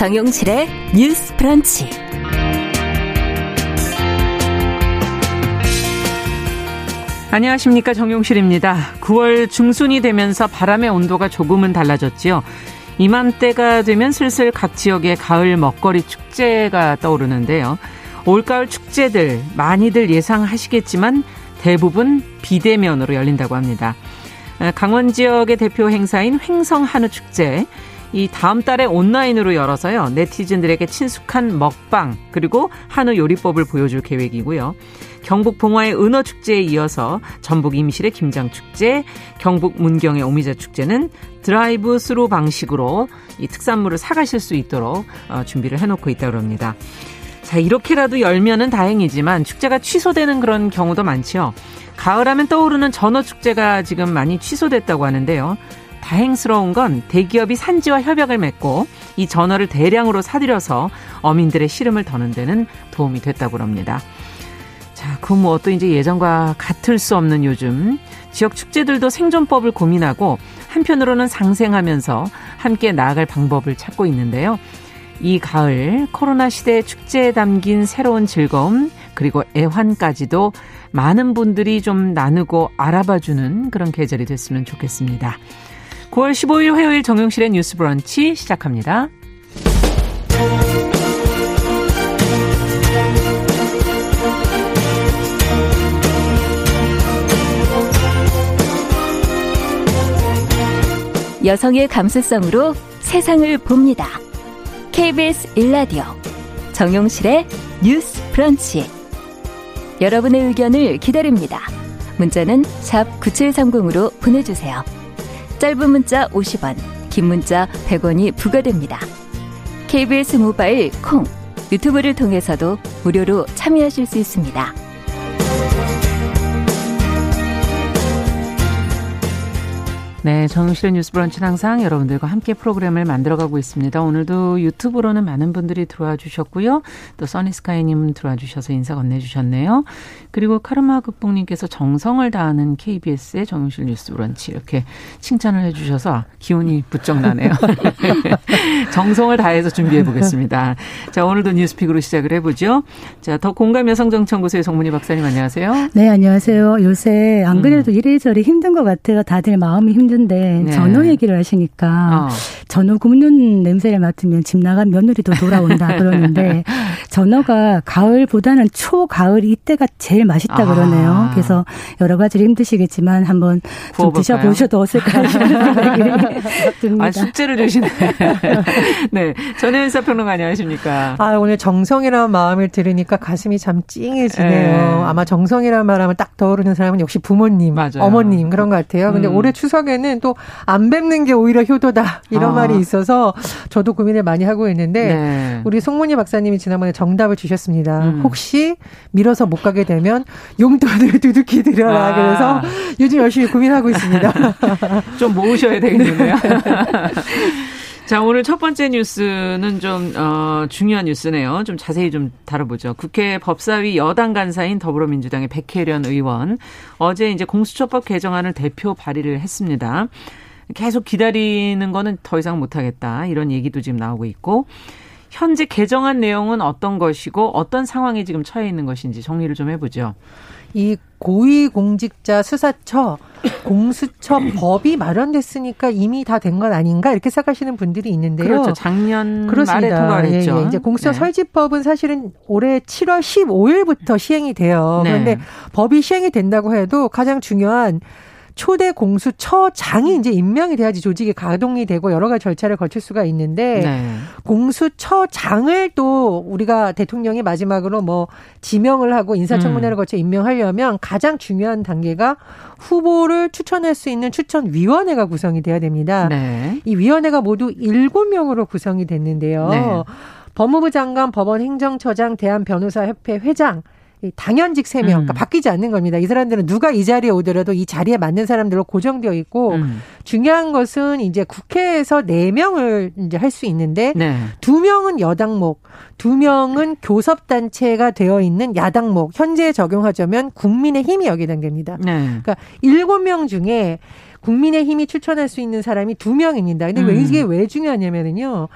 정용실의 뉴스 프런치. 안녕하십니까 정용실입니다. 9월 중순이 되면서 바람의 온도가 조금은 달라졌지요. 이맘때가 되면 슬슬 각 지역의 가을 먹거리 축제가 떠오르는데요. 올가을 축제들 많이들 예상하시겠지만 대부분 비대면으로 열린다고 합니다. 강원 지역의 대표 행사인 횡성 한우 축제 이 다음 달에 온라인으로 열어서요. 네티즌들에게 친숙한 먹방 그리고 한우 요리법을 보여줄 계획이고요. 경북 봉화의 은어 축제에 이어서 전북 임실의 김장 축제, 경북 문경의 오미자 축제는 드라이브 스루 방식으로 이 특산물을 사가실 수 있도록 어, 준비를 해놓고 있다고 합니다. 자, 이렇게라도 열면은 다행이지만 축제가 취소되는 그런 경우도 많지요. 가을하면 떠오르는 전어 축제가 지금 많이 취소됐다고 하는데요. 다행스러운 건 대기업이 산지와 협약을 맺고 이 전어를 대량으로 사들여서 어민들의 시름을 더는 데는 도움이 됐다고 합니다. 자, 그 무엇도 이제 예전과 같을 수 없는 요즘 지역 축제들도 생존법을 고민하고 한편으로는 상생하면서 함께 나아갈 방법을 찾고 있는데요. 이 가을 코로나 시대 축제에 담긴 새로운 즐거움 그리고 애환까지도 많은 분들이 좀 나누고 알아봐주는 그런 계절이 됐으면 좋겠습니다. 9월 15일 화요일 정용실의 뉴스 브런치 시작합니다. 여성의 감수성으로 세상을 봅니다. KBS 일라디오 정용실의 뉴스 브런치 여러분의 의견을 기다립니다. 문자는 샵 9730으로 보내주세요. 짧은 문자 50원, 긴 문자 100원이 부과됩니다. KBS 모바일 콩, 유튜브를 통해서도 무료로 참여하실 수 있습니다. 네, 정실의 뉴스 브런치는 항상 여러분들과 함께 프로그램을 만들어가고 있습니다. 오늘도 유튜브로는 많은 분들이 들어와 주셨고요. 또 써니스카이님 들어와 주셔서 인사 건네주셨네요. 그리고 카르마 극복님께서 정성을 다하는 KBS의 정실 뉴스 브런치 이렇게 칭찬을 해주셔서 기운이 부쩍 나네요. 정성을 다해서 준비해 보겠습니다. 자, 오늘도 뉴스픽으로 시작을 해보죠. 자, 더 공감 여성정청구소의 송문희 박사님 안녕하세요. 네, 안녕하세요. 요새 안 그래도 음. 이래저래 힘든 것 같아요. 다들 마음이 힘 힘든데 네. 전어 얘기를 하시니까 어. 전어 굽는 냄새를 맡으면 집 나간 며느리도 돌아온다 그러는데 전어가 가을보다는 초가을 이때가 제일 맛있다 그러네요. 아. 그래서 여러 가지로 힘드시겠지만 한번 좀 드셔보셔도 어떨까 싶은 생각이 듭니다. 아, 숙제를 주시네. 네. 전혜연 사 평론가 안녕하십니까. 아, 오늘 정성이라는 마음을 들으니까 가슴이 참 찡해지네요. 네. 아마 정성이라는 말하면 딱 떠오르는 사람은 역시 부모님, 맞아요. 어머님 그런 것 같아요. 근데 음. 올해 추석에는 또 안 뵙는 게 오히려 효도다. 이런 아. 말이 있어서 저도 고민을 많이 하고 있는데 네. 우리 송문희 박사님이 지난번에 정답을 주셨습니다. 음. 혹시 밀어서 못 가게 되면 용돈을 두둑히 드려라. 아. 그래서 요즘 열심히 고민하고 있습니다. 좀 모으셔야 되겠네요. 자, 오늘 첫 번째 뉴스는 좀, 어, 중요한 뉴스네요. 좀 자세히 좀 다뤄보죠. 국회 법사위 여당 간사인 더불어민주당의 백혜련 의원. 어제 이제 공수처법 개정안을 대표 발의를 했습니다. 계속 기다리는 거는 더 이상 못하겠다. 이런 얘기도 지금 나오고 있고. 현재 개정한 내용은 어떤 것이고 어떤 상황에 지금 처해 있는 것인지 정리를 좀 해보죠. 이 고위공직자 수사처 공수처 법이 마련됐으니까 이미 다 된 건 아닌가 이렇게 생각하시는 분들이 있는데요. 그렇죠. 작년 그렇습니다. 말에 통과를 했죠. 예, 예. 이제 공수처 네. 설치법은 사실은 올해 7월 15일부터 시행이 돼요. 네. 그런데 법이 시행이 된다고 해도 가장 중요한 초대 공수처장이 이제 임명이 돼야지 조직이 가동이 되고 여러 가지 절차를 거칠 수가 있는데 네. 공수처장을 또 우리가 대통령이 마지막으로 뭐 지명을 하고 인사청문회를 음. 거쳐 임명하려면 가장 중요한 단계가 후보를 추천할 수 있는 추천위원회가 구성이 돼야 됩니다. 네. 이 위원회가 모두 7명으로 구성이 됐는데요. 네. 법무부 장관, 법원 행정처장, 대한변호사협회 회장 당연직 세명 그러니까 음. 바뀌지 않는 겁니다. 이 사람들은 누가 이 자리에 오더라도 이 자리에 맞는 사람들로 고정되어 있고 음. 중요한 것은 이제 국회에서 네명을 이제 할 수 있는데 네. 두 명은 여당목, 두 명은 교섭단체가 되어 있는 야당목. 현재 적용하자면 국민의 힘이 여기에 담깁니다. 네. 그러니까 일곱 명 중에 국민의 힘이 추천할 수 있는 사람이 두 명입니다. 근데 음. 왜 이게 왜 중요하냐면은요.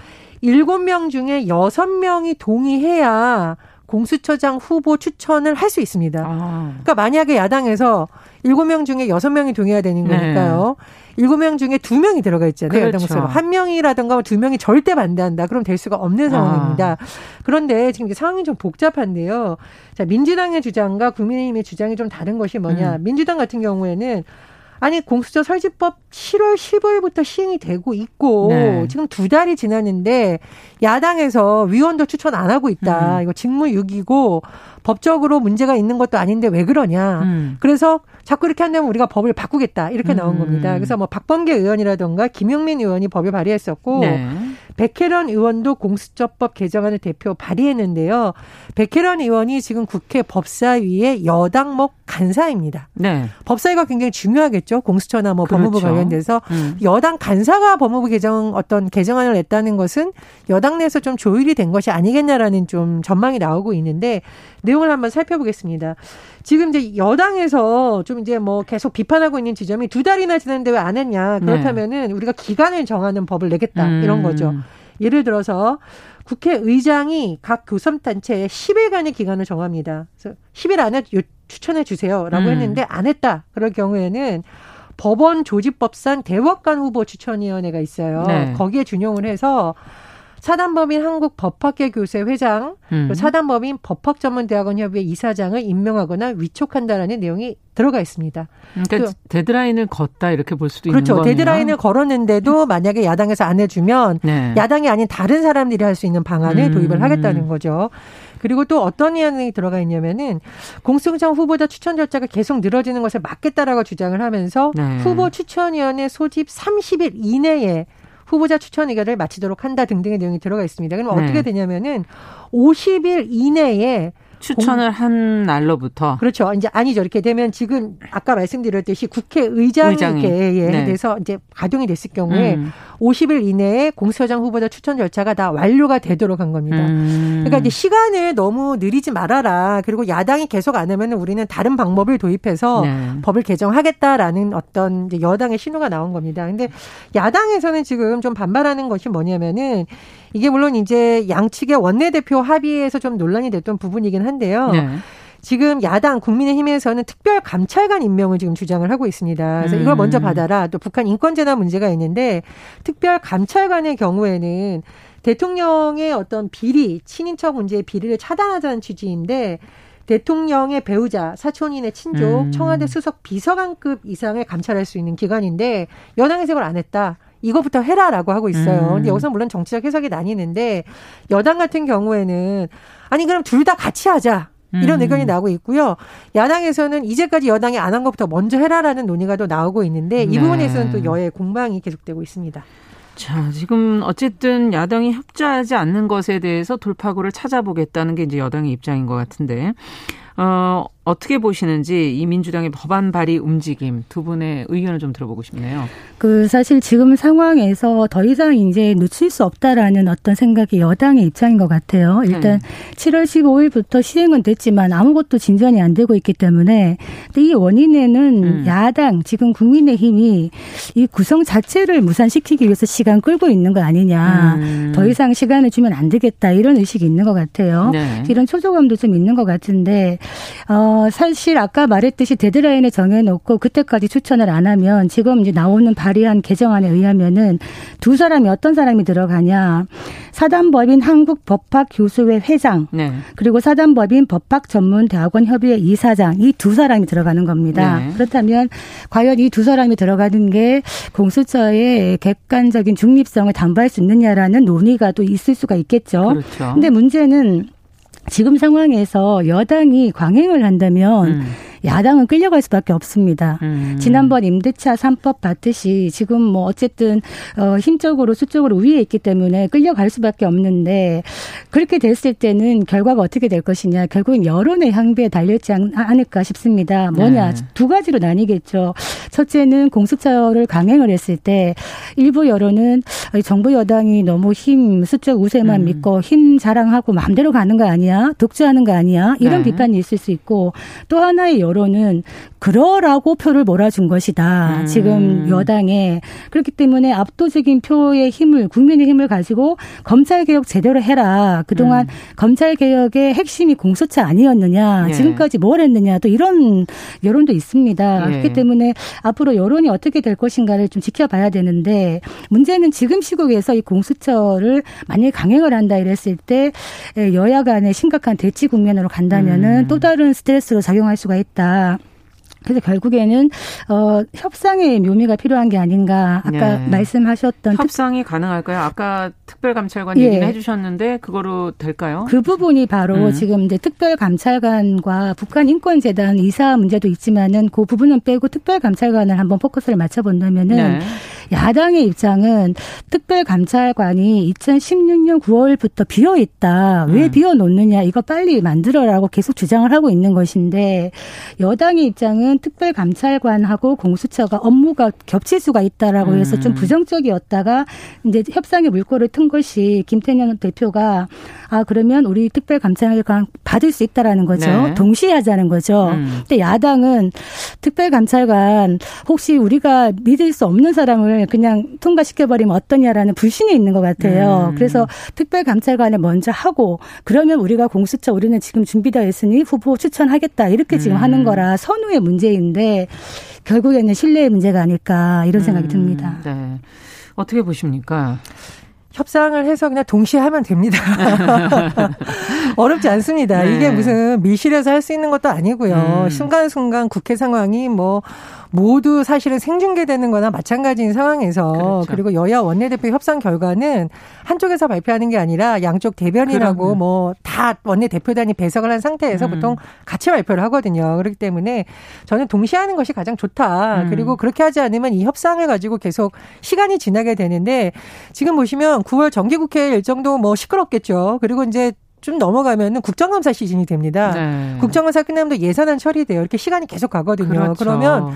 7명 중에 6명이 동의해야 공수처장 후보 추천을 할 수 있습니다. 아. 그러니까 만약에 야당에서 7명 중에 6명이 동의해야 되는 네. 거니까요. 네. 7명 중에 2명이 들어가 있잖아요. 그렇죠. 야당으로. 한 명이라든가 2명이 절대 반대한다. 그럼 될 수가 없는 상황입니다. 아. 그런데 지금 상황이 좀 복잡한데요. 자, 민주당의 주장과 국민의힘의 주장이 좀 다른 것이 뭐냐. 음. 민주당 같은 경우에는 아니 공수처 설치법 7월 15일부터 시행이 되고 있고 네. 지금 두 달이 지났는데 야당에서 위원도 추천 안 하고 있다. 음. 이거 직무유기고 법적으로 문제가 있는 것도 아닌데 왜 그러냐. 음. 그래서 자꾸 이렇게 한다면 우리가 법을 바꾸겠다. 이렇게 나온 음. 겁니다. 그래서 뭐 박범계 의원이라던가 김용민 의원이 법을 발의했었고 네. 백혜련 의원도 공수처법 개정안을 대표 발의했는데요. 백혜련 의원이 지금 국회 법사위의 여당목 간사입니다. 네. 법사위가 굉장히 중요하겠죠. 공수처나 뭐 그렇죠. 법무부 관련돼서 음. 여당 간사가 법무부 개정 어떤 개정안을 냈다는 것은 여당 내에서 좀 조율이 된 것이 아니겠냐라는 좀 전망이 나오고 있는데 내용을 한번 살펴보겠습니다. 지금 이제 여당에서 좀 이제 뭐 계속 비판하고 있는 지점이 두 달이나 지났는데 왜 안 했냐. 네. 그렇다면은 네. 우리가 기간을 정하는 법을 내겠다. 음. 이런 거죠. 예를 들어서 국회의장이 각 교섭단체에 10일간의 기간을 정합니다. 그래서 10일 안에 추천해 주세요라고 음. 했는데 안 했다. 그럴 경우에는 법원 조직법상 대법관 후보 추천위원회가 있어요. 네. 거기에 준용을 해서 사단법인 한국 법학교수회 회장, 음. 사단법인 법학전문대학원 협의회 이사장을 임명하거나 위촉한다라는 내용이 들어가 있습니다. 그러니까 그, 데드라인을 건다 이렇게 볼 수도 그렇죠. 있는 거네요. 데드라인을 걸었는데도 만약에 야당에서 안 해주면 네. 야당이 아닌 다른 사람들이 할 수 있는 방안을 음. 도입을 하겠다는 거죠. 그리고 또 어떤 내용이 들어가 있냐면은 공수처 후보자 추천 절차가 계속 늘어지는 것을 막겠다라고 주장을 하면서 네. 후보 추천위원회 소집 30일 이내에 후보자 추천 의결을 마치도록 한다 등등의 내용이 들어가 있습니다. 그럼 네. 어떻게 되냐면은 50일 이내에 추천을 공... 한 날로부터 그렇죠. 이제 아니죠. 이렇게 되면 지금 아까 말씀드렸듯이 국회의장이 이렇게 예, 네. 돼서 이제 가동이 됐을 경우에 음. 50일 이내에 공수처장 후보자 추천 절차가 다 완료가 되도록 한 겁니다. 음. 그러니까 이제 시간을 너무 느리지 말아라. 그리고 야당이 계속 안 하면 우리는 다른 방법을 도입해서 네. 법을 개정하겠다라는 어떤 여당의 신호가 나온 겁니다. 근데 야당에서는 지금 좀 반발하는 것이 뭐냐면은 이게 물론 이제 양측의 원내대표 합의에서 좀 논란이 됐던 부분이긴 한데요. 네. 지금 야당 국민의힘에서는 특별 감찰관 임명을 지금 주장을 하고 있습니다. 그래서 이걸 먼저 음. 받아라. 또 북한 인권재난 문제가 있는데 특별 감찰관의 경우에는 대통령의 어떤 비리, 친인척 문제의 비리를 차단하자는 취지인데 대통령의 배우자, 사촌인의 친족, 음. 청와대 수석 비서관급 이상을 감찰할 수 있는 기관인데 여당에서 이걸 안 했다. 이거부터 해라라고 하고 있어요. 음. 근데 여기서 물론 정치적 해석이 나뉘는데 여당 같은 경우에는 아니 그럼 둘 다 같이 하자. 이런 음. 의견이 나오고 있고요. 야당에서는 이제까지 여당이 안 한 것부터 먼저 해라라는 논의가 또 나오고 있는데 이 네. 부분에 있어서는 또 여의 공방이 계속되고 있습니다. 자, 지금 어쨌든 야당이 협조하지 않는 것에 대해서 돌파구를 찾아보겠다는 게 이제 여당의 입장인 것 같은데, 어, 어떻게 보시는지 이 민주당의 법안 발의 움직임 두 분의 의견을 좀 들어보고 싶네요. 그 사실 지금 상황에서 더 이상 이제 놓칠 수 없다라는 어떤 생각이 여당의 입장인 것 같아요. 일단 네. 7월 15일부터 시행은 됐지만 아무것도 진전이 안 되고 있기 때문에 이 원인에는 음. 야당 지금 국민의힘이 이 구성 자체를 무산시키기 위해서 시간 끌고 있는 거 아니냐. 음. 더 이상 시간을 주면 안 되겠다 이런 의식이 있는 것 같아요. 네. 이런 초조감도 좀 있는 것 같은데 어. 어, 사실 아까 말했듯이 데드라인을 정해놓고 그때까지 추천을 안 하면 지금 이제 나오는 발의한 개정안에 의하면은 두 사람이 어떤 사람이 들어가냐. 사단법인 한국법학교수회 회장 네. 그리고 사단법인 법학전문대학원협의회 이사장 이 두 사람이 들어가는 겁니다. 네. 그렇다면 과연 이 두 사람이 들어가는 게 공수처의 객관적인 중립성을 담보할 수 있느냐라는 논의가 또 있을 수가 있겠죠. 그렇죠. 근데 문제는 지금 상황에서 여당이 광행을 한다면 음. 야당은 끌려갈 수밖에 없습니다. 음. 지난번 임대차 3법 봤듯이 지금 뭐 어쨌든 어 힘적으로 수적으로 위에 있기 때문에 끌려갈 수밖에 없는데 그렇게 됐을 때는 결과가 어떻게 될 것이냐 결국은 여론의 향배에 달려있지 않을까 싶습니다. 뭐냐 네. 두 가지로 나뉘겠죠. 첫째는 공수처를 강행을 했을 때 일부 여론은 정부 여당이 너무 힘 수적 우세만 음. 믿고 힘 자랑하고 마음대로 가는 거 아니야 독주하는 거 아니야 이런 네. 비판이 있을 수 있고 또 하나의 여론 여론은 그러라고 표를 몰아준 것이다. 음. 지금 여당에 그렇기 때문에 압도적인 표의 힘을 국민의 힘을 가지고 검찰 개혁 제대로 해라. 그동안 음. 검찰 개혁의 핵심이 공수처 아니었느냐. 예. 지금까지 뭘 했느냐. 또 이런 여론도 있습니다. 예. 그렇기 때문에 앞으로 여론이 어떻게 될 것인가를 좀 지켜봐야 되는데 문제는 지금 시국에서 이 공수처를 만약에 강행을 한다 이랬을 때 여야 간의 심각한 대치 국면으로 간다면은 음. 또 다른 스트레스로 작용할 수가 있다. 그래서 결국에는 어 협상의 묘미가 필요한 게 아닌가 아까 네. 말씀하셨던 협상이 특... 가능할까요? 아까 특별감찰관 예. 얘기는 해주셨는데 그거로 될까요? 그 부분이 바로 음. 지금 이제 특별감찰관과 북한 인권재단 이사 문제도 있지만은 그 부분은 빼고 특별감찰관을 한번 포커스를 맞춰본다면은 네. 야당의 입장은 특별감찰관이 2016년 9월부터 비어 있다. 왜 음. 비어 놓느냐? 이거 빨리 만들어라고 계속 주장을 하고 있는 것인데 여당의 입장은 특별감찰관하고 공수처가 업무가 겹칠 수가 있다라고 해서 좀 음. 부정적이었다가 이제 협상의 물꼬를 튼 것이 김태년 대표가 아 그러면 우리 특별 감찰관 받을 수 있다라는 거죠. 네. 동시에 하자는 거죠. 음. 근데 야당은 특별 감찰관 혹시 우리가 믿을 수 없는 사람을 그냥 통과시켜 버리면 어떠냐라는 불신이 있는 것 같아요. 음. 그래서 특별 감찰관을 먼저 하고 그러면 우리가 공수처 우리는 지금 준비되어 있으니 후보 추천하겠다 이렇게 지금 음. 하는 거라 선후의 문제 문제인데 결국에는 신뢰의 문제가 아닐까 이런 생각이 음, 듭니다. 네. 어떻게 보십니까? 협상을 해서 그냥 동시에 하면 됩니다. 어렵지 않습니다. 네. 이게 무슨 밀실에서 할 수 있는 것도 아니고요. 음. 순간순간 국회 상황이 뭐 모두 사실은 생중계되는 거나 마찬가지인 상황에서 그렇죠. 그리고 여야 원내대표 협상 결과는 한쪽에서 발표하는 게 아니라 양쪽 대변이라고 뭐 다 원내대표단이 배석을 한 상태에서 음. 보통 같이 발표를 하거든요. 그렇기 때문에 저는 동시에 하는 것이 가장 좋다. 음. 그리고 그렇게 하지 않으면 이 협상을 가지고 계속 시간이 지나게 되는데 지금 보시면 9월 정기국회 일정도 뭐 시끄럽겠죠. 그리고 이제 좀 넘어가면은 국정감사 시즌이 됩니다. 네. 국정감사 끝나면 또 예산안 처리돼요. 이렇게 시간이 계속 가거든요. 그렇죠. 그러면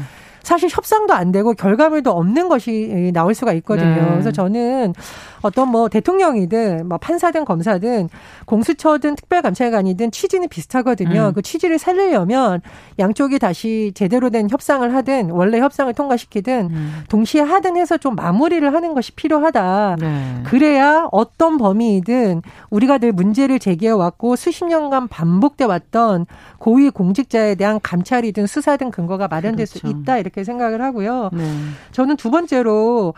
사실 협상도 안 되고 결과물도 없는 것이 나올 수가 있거든요. 네. 그래서 저는 어떤 뭐 대통령이든 뭐 판사든 검사든 공수처든 특별감찰관이든 취지는 비슷하거든요. 음. 그 취지를 살리려면 양쪽이 다시 제대로 된 협상을 하든 원래 협상을 통과시키든 음. 동시에 하든 해서 좀 마무리를 하는 것이 필요하다. 네. 그래야 어떤 범위이든 우리가 늘 문제를 제기해 왔고 수십 년간 반복돼 왔던 고위 공직자에 대한 감찰이든 수사든 근거가 마련될 그렇죠. 수 있다 이렇게 생각을 하고요. 네. 저는 두 번째로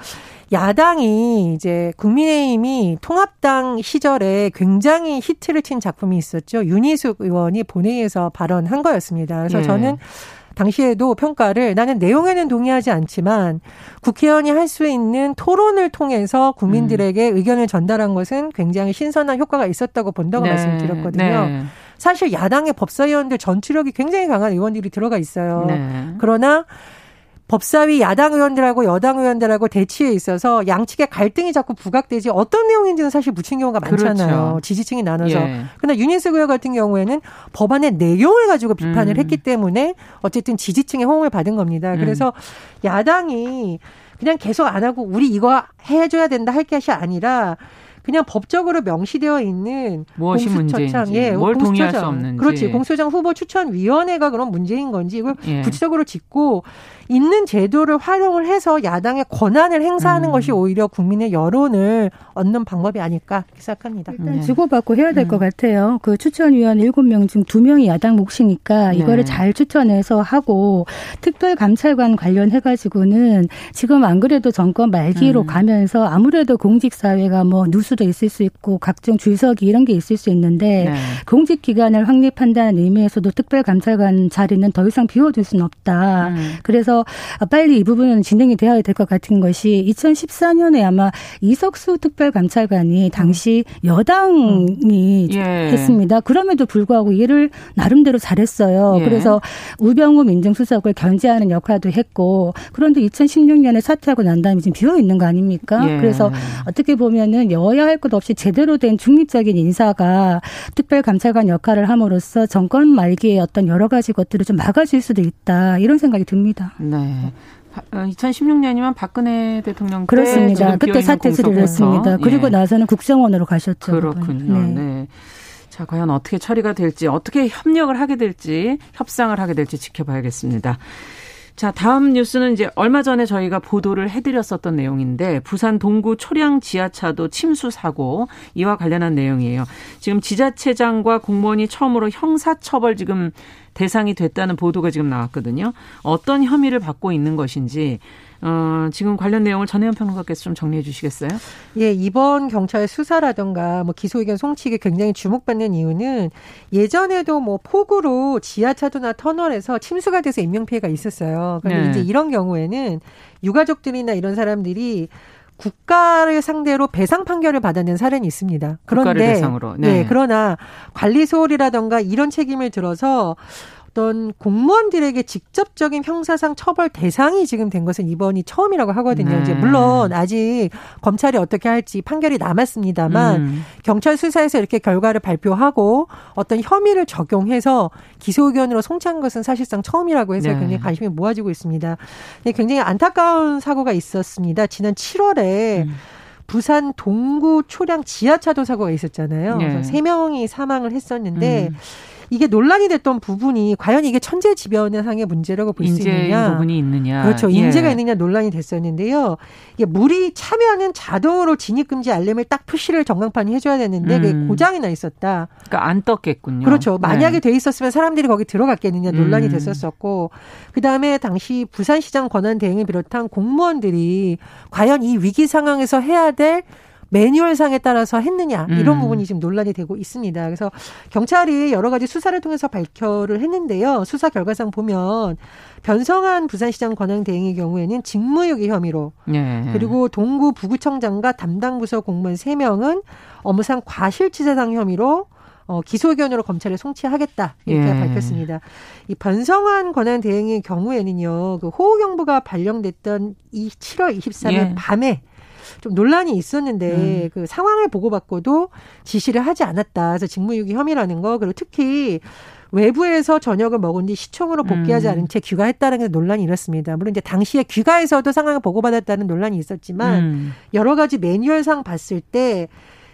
야당이 이제 국민의힘이 통합당 시절에 굉장히 히트를 친 작품이 있었죠. 윤희숙 의원이 본회의에서 발언한 거였습니다. 그래서 예. 저는 당시에도 평가를 나는 내용에는 동의하지 않지만 국회의원이 할 수 있는 토론을 통해서 국민들에게 음. 의견을 전달한 것은 굉장히 신선한 효과가 있었다고 본다고 네. 말씀드렸거든요. 네. 사실 야당의 법사위원들 전투력이 굉장히 강한 의원들이 들어가 있어요. 네. 그러나 법사위 야당 의원들하고 여당 의원들하고 대치에 있어서 양측의 갈등이 자꾸 부각되지 어떤 내용인지는 사실 묻힌 경우가 많잖아요. 그렇죠. 지지층이 나눠서. 예. 그러나 유니스 의원 같은 경우에는 법안의 내용을 가지고 비판을 음. 했기 때문에 어쨌든 지지층의 호응을 받은 겁니다. 음. 그래서 음. 야당이 그냥 계속 안 하고 우리 이거 해줘야 된다 할 것이 아니라 그냥 법적으로 명시되어 있는 무엇이 문제인지, 예, 뭘 동의할 수 없는지, 그렇지 공수처장 후보 추천 위원회가 그런 문제인 건지 이걸 예. 구체적으로 짚고 있는 제도를 활용을 해서 야당의 권한을 행사하는 음. 것이 오히려 국민의 여론을 얻는 방법이 아닐까 생각합니다. 일단 네. 주고받고 해야 될것 음. 같아요. 그 추천위원 7명 중 2명이 야당 몫이니까 이거를 네. 잘 추천해서 하고 특별감찰관 관련해가지고는 지금 안 그래도 정권 말기로 음. 가면서 아무래도 공직사회가 뭐 누수도 있을 수 있고 각종 줄서기 이런 게 있을 수 있는데 네. 공직기관을 확립한다는 의미에서도 특별감찰관 자리는 더 이상 비워둘 수는 없다. 음. 그래서 빨리 이 부분은 진행이 되어야 될 것 같은 것이 2014년에 아마 이석수 특별감찰관이 당시 여당이 예. 했습니다. 그럼에도 불구하고 일을 나름대로 잘했어요. 예. 그래서 우병우 민정수석을 견제하는 역할도 했고 그런데 2016년에 사퇴하고 난 다음에 지금 비어 있는 거 아닙니까? 예. 그래서 어떻게 보면은 여야 할 것 없이 제대로 된 중립적인 인사가 특별감찰관 역할을 함으로써 정권 말기에 어떤 여러 가지 것들을 좀 막아줄 수도 있다 이런 생각이 듭니다. 네. 2016년이면 어, 박근혜 대통령 그렇습니다. 그때 사퇴를 했습니다. 그리고 예. 나서는 국정원으로 가셨죠. 그렇군요. 네. 네. 자, 과연 어떻게 처리가 될지, 어떻게 협력을 하게 될지, 협상을 하게 될지 지켜봐야겠습니다. 자, 다음 뉴스는 이제 얼마 전에 저희가 보도를 해드렸었던 내용인데 부산 동구 초량 지하차도 침수 사고 이와 관련한 내용이에요. 지금 지자체장과 공무원이 처음으로 형사처벌 지금 대상이 됐다는 보도가 지금 나왔거든요. 어떤 혐의를 받고 있는 것인지 어, 지금 관련 내용을 전혜연 평론가께서 좀 정리해 주시겠어요? 예, 이번 경찰 수사라던가 뭐 기소 의견 송치가 굉장히 주목받는 이유는 예전에도 뭐 폭우로 지하차도나 터널에서 침수가 돼서 인명 피해가 있었어요. 그런데 네. 이제 이런 경우에는 유가족들이나 이런 사람들이 국가를 상대로 배상 판결을 받아낸 사례는 있습니다. 그런데. 네. 네. 그러나 관리 소홀이라던가 이런 책임을 들어서 어떤 공무원들에게 직접적인 형사상 처벌 대상이 지금 된 것은 이번이 처음이라고 하거든요. 네. 이제 물론 아직 검찰이 어떻게 할지 판결이 남았습니다만 음. 경찰 수사에서 이렇게 결과를 발표하고 어떤 혐의를 적용해서 기소 의견으로 송치한 것은 사실상 처음이라고 해서 네. 굉장히 관심이 모아지고 있습니다. 네, 굉장히 안타까운 사고가 있었습니다. 지난 7월에 음. 부산 동구 초량 지하차도 사고가 있었잖아요. 네. 그래서 세 명이 사망을 했었는데 음. 이게 논란이 됐던 부분이 과연 이게 천재지변상의 문제라고 볼 수 있느냐. 부분이 있느냐. 그렇죠. 예. 인재가 있느냐 논란이 됐었는데요. 이게 물이 차면은 자동으로 진입금지 알림을 딱 푸시를 전광판이 해줘야 되는데 음. 그게 고장이 나 있었다. 그러니까 안 떴겠군요. 그렇죠. 만약에 네. 돼 있었으면 사람들이 거기 들어갔겠느냐 논란이 음. 됐었었고 그 다음에 당시 부산시장 권한 대행을 비롯한 공무원들이 과연 이 위기 상황에서 해야 될 매뉴얼상에 따라서 했느냐 이런 음. 부분이 지금 논란이 되고 있습니다. 그래서 경찰이 여러 가지 수사를 통해서 발표를 했는데요. 수사 결과상 보면 변성한 부산시장 권한 대행의 경우에는 직무유기 혐의로 네. 그리고 동구 부구청장과 담당 부서 공무원 3명은 업무상 과실치사상 혐의로 어, 기소 의견으로 검찰에 송치하겠다 이렇게 예. 밝혔습니다. 이 변성한 권한 대행의 경우에는요, 그 호우 경보가 발령됐던 이 7월 23일 예. 밤에 좀 논란이 있었는데 음. 그 상황을 보고받고도 지시를 하지 않았다. 그래서 직무유기 혐의라는 거 그리고 특히 외부에서 저녁을 먹은 뒤 시청으로 복귀하지 음. 않은 채 귀가했다는 게 논란이 일었습니다. 물론 이제 당시에 귀가에서도 상황을 보고받았다는 논란이 있었지만 음. 여러 가지 매뉴얼상 봤을 때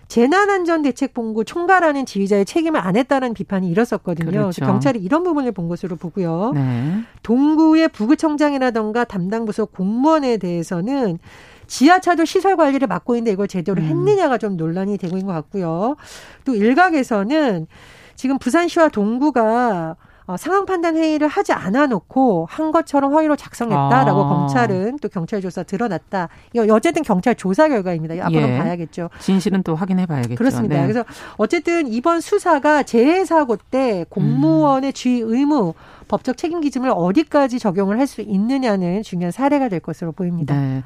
재난안전대책본부 총괄하는 지휘자의 책임을 안 했다는 비판이 일었었거든요. 그렇죠. 경찰이 이런 부분을 본 것으로 보고요. 네. 동구의 부구청장이라던가 담당 부서 공무원에 대해서는 지하차도 시설 관리를 맡고 있는데 이걸 제대로 음. 했느냐가 좀 논란이 되고 있는 것 같고요. 또 일각에서는 지금 부산시와 동구가 어, 상황 판단 회의를 하지 않아 놓고 한 것처럼 허위로 작성했다라고 아. 검찰은 또 경찰 조사 드러났다. 이거 어쨌든 경찰 조사 결과입니다. 앞으로 예. 봐야겠죠. 진실은 또 확인해 봐야겠죠. 그렇습니다. 네. 그래서 어쨌든 이번 수사가 재해 사고 때 공무원의 음. 주의 의무 법적 책임 기준을 어디까지 적용을 할 수 있느냐는 중요한 사례가 될 것으로 보입니다. 네.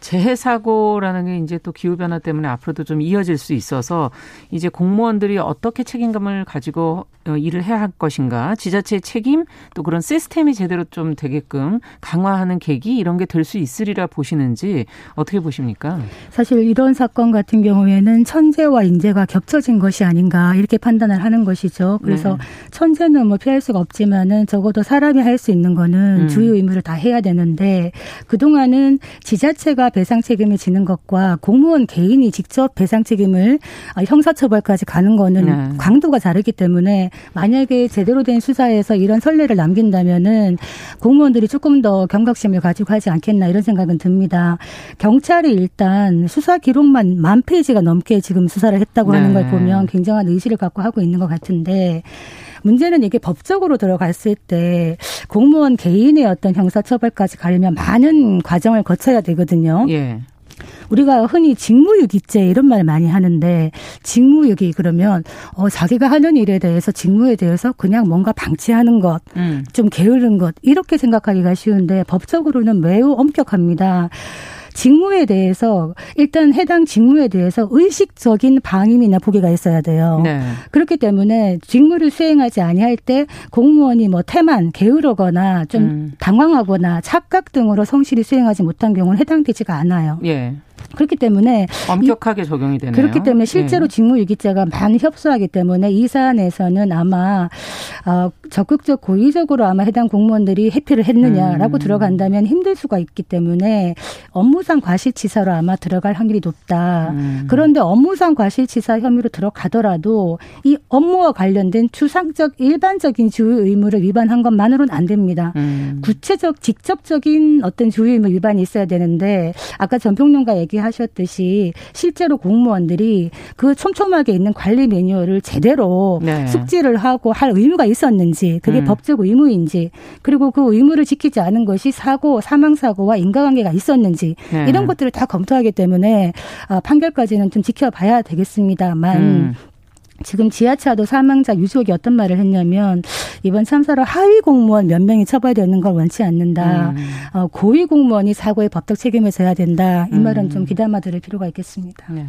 재해 사고라는 게 이제 또 기후 변화 때문에 앞으로도 좀 이어질 수 있어서 이제 공무원들이 어떻게 책임감을 가지고 어, 일을 해야 할 것인가, 지자체의 책임 또 그런 시스템이 제대로 좀 되게끔 강화하는 계기 이런 게 될 수 있으리라 보시는지 어떻게 보십니까? 사실 이런 사건 같은 경우에는 천재와 인재가 겹쳐진 것이 아닌가 이렇게 판단을 하는 것이죠. 그래서 네. 천재는 뭐 피할 수가 없지만은 적어도 사람이 할 수 있는 거는 음. 주요 의무를 다 해야 되는데 그동안은 지자체가 배상 책임을 지는 것과 공무원 개인이 직접 배상 책임을 아, 형사처벌까지 가는 거는 네. 강도가 다르기 때문에 만약에 제대로 된 수사에서 이런 선례를 남긴다면은 공무원들이 조금 더 경각심을 가지고 하지 않겠나 이런 생각은 듭니다. 경찰이 일단 수사 기록만 만 페이지가 넘게 지금 수사를 했다고 네. 하는 걸 보면 굉장한 의지를 갖고 하고 있는 것 같은데 문제는 이게 법적으로 들어갔을 때 공무원 개인의 어떤 형사처벌까지 가려면 많은 과정을 거쳐야 되거든요. 예. 우리가 흔히 직무유기죄 이런 말 많이 하는데 직무유기 그러면 어 자기가 하는 일에 대해서 직무에 대해서 그냥 뭔가 방치하는 것, 음. 좀 게으른 것 이렇게 생각하기가 쉬운데 법적으로는 매우 엄격합니다. 직무에 대해서 일단 해당 직무에 대해서 의식적인 방임이나 보기가 있어야 돼요. 네. 그렇기 때문에 직무를 수행하지 아니할 때 공무원이 뭐 태만, 게으르거나 좀 음. 당황하거나 착각 등으로 성실히 수행하지 못한 경우는 해당되지가 않아요. 예. 그렇기 때문에 엄격하게 적용이 되네요. 그렇기 때문에 실제로 네. 직무유기죄가 많이 협소하기 때문에 이 사안에서는 아마 어, 적극적 고의적으로 아마 해당 공무원들이 회피를 했느냐라고 음. 들어간다면 힘들 수가 있기 때문에 업무상 과실치사로 아마 들어갈 확률이 높다. 음. 그런데 업무상 과실치사 혐의로 들어가더라도 이 업무와 관련된 추상적 일반적인 주의 의무를 위반한 것만으로는 안 됩니다. 음. 구체적 직접적인 어떤 주의 의무 위반이 있어야 되는데 아까 전평론가 얘기 하셨듯이 실제로 공무원들이 그 촘촘하게 있는 관리 매뉴얼을 제대로 네. 숙지를 하고 할 의무가 있었는지 그게 음. 법적 의무인지 그리고 그 의무를 지키지 않은 것이 사고 사망 사고와 인과관계가 있었는지 네. 이런 것들을 다 검토하기 때문에 아, 판결까지는 좀 지켜봐야 되겠습니다만 음. 지금 지하차도 사망자 유족이 어떤 말을 했냐면 이번 참사로 하위 공무원 몇 명이 처벌되는 걸 원치 않는다. 음. 어, 고위 공무원이 사고의 법적 책임을 져야 된다. 이 말은 음. 좀 귀담아 들을 필요가 있겠습니다. 네.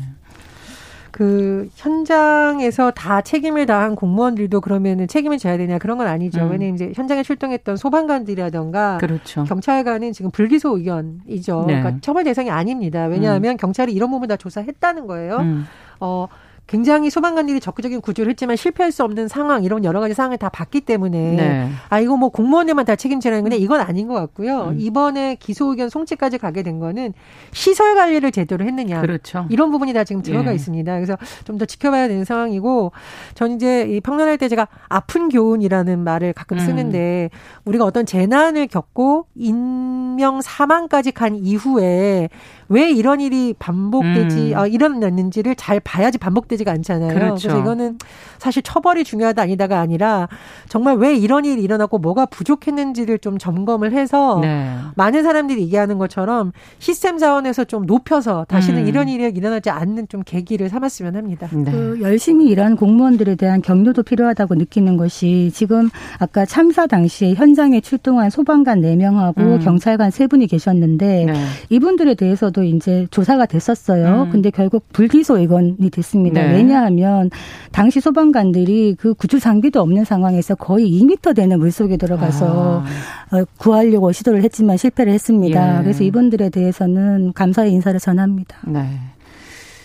그 현장에서 다 책임을 다한 공무원들도 그러면은 책임을 져야 되냐 그런 건 아니죠. 음. 왜냐면 이제 현장에 출동했던 소방관들이라던가 그렇죠. 경찰관은 지금 불기소 의견이죠. 네. 그러니까 처벌 대상이 아닙니다. 왜냐하면 음. 경찰이 이런 부분 다 조사했다는 거예요. 음. 어 굉장히 소방관들이 적극적인 구조를 했지만 실패할 수 없는 상황 이런 여러 가지 상황을 다 봤기 때문에 네. 아 이거 뭐 공무원들만 다 책임지라는 건데 이건 아닌 것 같고요. 음. 이번에 기소 의견 송치까지 가게 된 거는 시설 관리를 제대로 했느냐 그렇죠. 이런 부분이 다 지금 들어가 예. 있습니다. 그래서 좀 더 지켜봐야 되는 상황이고 전 이제 이 평론할 때 제가 아픈 교훈이라는 말을 가끔 음. 쓰는데 음. 우리가 어떤 재난을 겪고 인명 사망까지 간 이후에 왜 이런 일이 반복되지 음. 어, 일어났는지를 잘 봐야지 반복되지가 않잖아요. 그렇죠. 그래서 이거는 사실 처벌이 중요하다 아니다가 아니라 정말 왜 이런 일이 일어났고 뭐가 부족했는지를 좀 점검을 해서 네. 많은 사람들이 얘기하는 것처럼 시스템 자원에서 좀 높여서 다시는 음. 이런 일이 일어나지 않는 좀 계기를 삼았으면 합니다. 네. 그 열심히 일한 공무원들에 대한 격려도 필요하다고 느끼는 것이 지금 아까 참사 당시에 현장에 출동한 소방관 4명하고 음. 경찰관 3분이 계셨는데 네. 이분들에 대해서도 것도 이제 조사가 됐었어요. 음. 근데 결국 불기소 의견이 됐습니다. 네. 왜냐하면 당시 소방관들이 그 구조 장비도 없는 상황에서 거의 2미터 되는 물 속에 들어가서 아. 어, 구하려고 시도를 했지만 실패를 했습니다. 예. 그래서 이분들에 대해서는 감사의 인사를 전합니다. 네.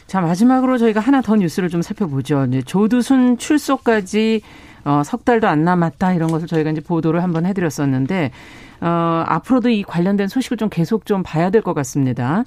자, 마지막으로 저희가 하나 더 뉴스를 좀 살펴보죠. 이제 조두순 출소까지 어, 석 달도 안 남았다 이런 것을 저희가 이제 보도를 한번 해드렸었는데 어, 앞으로도 이 관련된 소식을 좀 계속 좀 봐야 될 것 같습니다.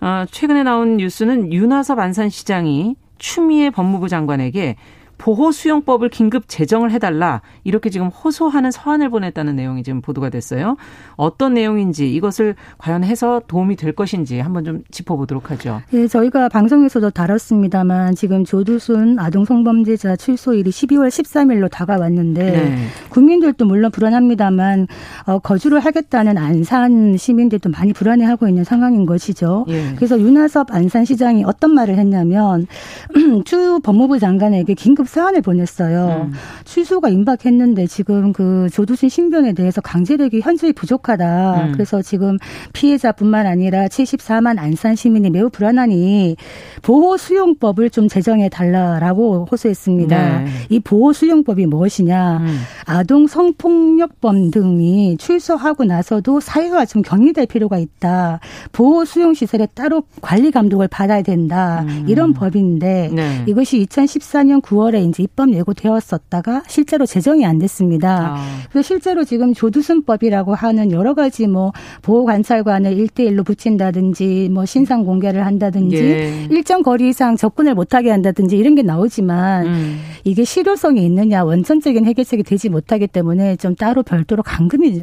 어, 최근에 나온 뉴스는 윤하섭 안산시장이 추미애 법무부 장관에게 보호 수용법을 긴급 제정을 해달라 이렇게 지금 호소하는 서한을 보냈다는 내용이 지금 보도가 됐어요. 어떤 내용인지 이것을 과연 해서 도움이 될 것인지 한번 좀 짚어보도록 하죠. 네, 저희가 방송에서도 다뤘습니다만 지금 조두순 아동 성범죄자 출소일이 12월 13일로 다가왔는데 네. 국민들도 물론 불안합니다만 어, 거주를 하겠다는 안산 시민들도 많이 불안해하고 있는 상황인 것이죠. 예. 그래서 윤하섭 안산시장이 어떤 말을 했냐면 추 법무부 장관에게 긴급 사안을 보냈어요. 음. 취소가 임박했는데 지금 그 조두순 신변에 대해서 강제력이 현저히 부족하다. 음. 그래서 지금 피해자뿐만 아니라 74만 안산 시민이 매우 불안하니 보호 수용법을 좀 제정해 달라라고 호소했습니다. 네. 이 보호 수용법이 무엇이냐? 음. 아동 성폭력범 등이 출소하고 나서도 사회와 좀 격리될 필요가 있다. 보호 수용 시설에 따로 관리 감독을 받아야 된다. 음. 이런 법인데 네. 이것이 2014년 9월에 9월에 이제 입법 예고되었었다가 실제로 제정이 안 됐습니다. 아. 그래서 실제로 지금 조두순법이라고 하는 여러 가지 뭐 보호 관찰관을 1대1로 붙인다든지 뭐 신상 공개를 한다든지 예. 일정 거리 이상 접근을 못 하게 한다든지 이런 게 나오지만 음. 이게 실효성이 있느냐 원천적인 해결책이 되지 못하기 때문에 좀 따로 별도로 감금이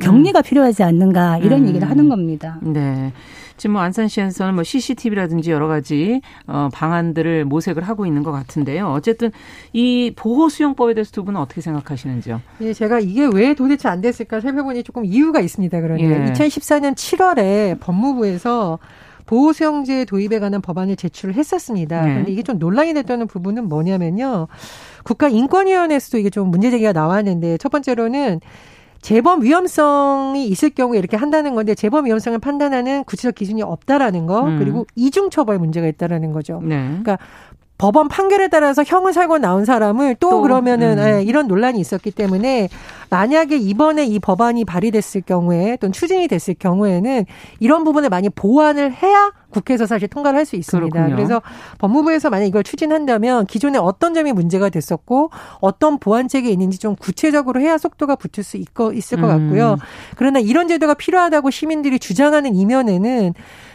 격리가 음. 필요하지 않는가 이런 음. 얘기를 하는 겁니다. 네. 지금 뭐 안산시에서는 뭐 CCTV라든지 여러 가지 어 방안들을 모색을 하고 있는 것 같은데요. 어쨌든 이 보호 수용법에 대해서 두 분은 어떻게 생각하시는지요? 예, 제가 이게 왜 도대체 안 됐을까 살펴보니 조금 이유가 있습니다. 그러니 예. 2014년 7월에 법무부에서 보호 수용제 도입에 관한 법안을 제출을 했었습니다. 네. 그런데 이게 좀 논란이 됐다는 부분은 뭐냐면요. 국가인권위원회에서도 이게 좀 문제 제기가 나왔는데 첫 번째로는 재범 위험성이 있을 경우에 이렇게 한다는 건데 재범 위험성을 판단하는 구체적 기준이 없다라는 거 음. 그리고 이중 처벌 문제가 있다라는 거죠. 네. 그러니까 법원 판결에 따라서 형을 살고 나온 사람을 또, 또 그러면은 음. 예, 이런 논란이 있었기 때문에 만약에 이번에 이 법안이 발의됐을 경우에 또는 추진이 됐을 경우에는 이런 부분을 많이 보완을 해야 국회에서 사실 통과를 할 수 있습니다. 그렇군요. 그래서 법무부에서 만약 이걸 추진한다면 기존에 어떤 점이 문제가 됐었고 어떤 보완책이 있는지 좀 구체적으로 해야 속도가 붙을 수 있고 있을 것 같고요. 음. 그러나 이런 제도가 필요하다고 시민들이 주장하는 이면에는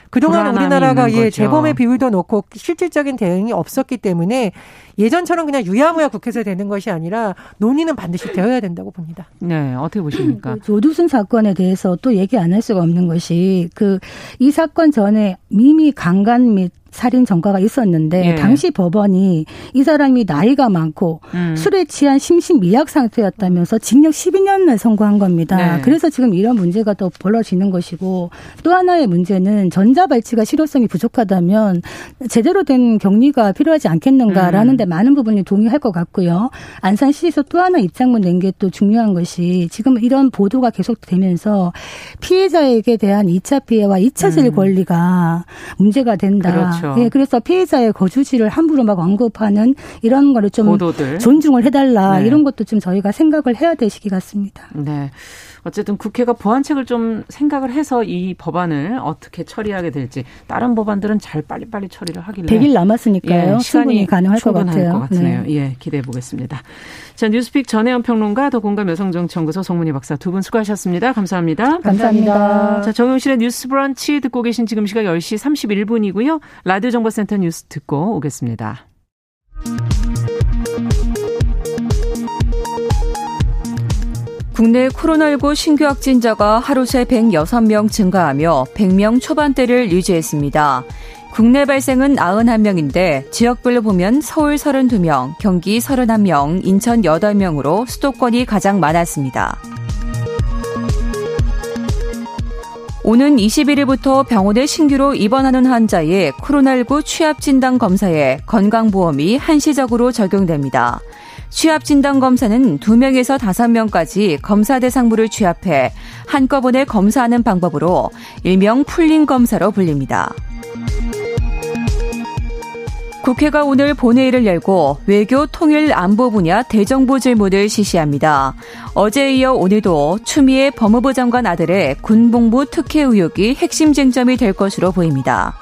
그동안 우리나라가 예, 재범의 비율도 높고 실질적인 대응이 없었기 때문에 예전처럼 그냥 유야무야 국회에서 되는 것이 아니라 논의는 반드시 되어야 된다고 봅니다. 네, 어떻게 보십니까? 그 조두순 사건에 대해서 또 얘기 안 할 수가 없는 것이 그 이 사건 전에 미미 강간 및 살인 전과가 있었는데 예. 당시 법원이 이 사람이 나이가 많고 음. 술에 취한 심신미약 상태였다면서 징역 12년을 선고한 겁니다. 네. 그래서 지금 이런 문제가 더 벌어지는 것이고 또 하나의 문제는 전자발찌가 실효성이 부족하다면 제대로 된 격리가 필요하지 않겠는가라는 데 음. 많은 부분이 동의할 것 같고요. 안산시에서 또 하나 입장문 낸 게 또 중요한 것이 지금 이런 보도가 계속되면서 피해자에게 대한 2차 피해와 2차 질 음. 권리가 문제가 된다. 그렇죠. 그렇죠. 예, 그래서 피해자의 거주지를 함부로 막 언급하는 이런 거를 좀 보도들. 존중을 해달라 네. 이런 것도 좀 저희가 생각을 해야 될 시기 같습니다. 네. 어쨌든 국회가 보완책을 좀 생각을 해서 이 법안을 어떻게 처리하게 될지 다른 법안들은 잘 빨리빨리 처리를 하길래 100일 남았으니까요. 예, 시간이 가능할 것 같아요. 것 같네요. 네. 예, 기대해 보겠습니다. 자, 뉴스픽 전혜연 평론가 더공감 여성정치연구소 송문희 박사 두 분 수고하셨습니다. 감사합니다. 감사합니다. 자, 정용실의 뉴스 브런치 듣고 계신 지금 시각 10시 31분이고요. 라디오 정보센터 뉴스 듣고 오겠습니다. 국내 코로나19 신규 확진자가 하루 새 106명 증가하며 100명 초반대를 유지했습니다. 국내 발생은 91명인데 지역별로 보면 서울 32명, 경기 31명, 인천 8명으로 수도권이 가장 많았습니다. 오는 21일부터 병원에 신규로 입원하는 환자의 코로나19 취합 진단 검사에 건강보험이 한시적으로 적용됩니다. 취합 진단 검사는 2명에서 5명까지 검사 대상물을 취합해 한꺼번에 검사하는 방법으로 일명 풀링 검사로 불립니다. 국회가 오늘 본회의를 열고 외교 통일 안보 분야 대정부 질문을 실시합니다. 어제에 이어 오늘도 추미애 법무부 장관 아들의 군복무 특혜 의혹이 핵심 쟁점이 될 것으로 보입니다.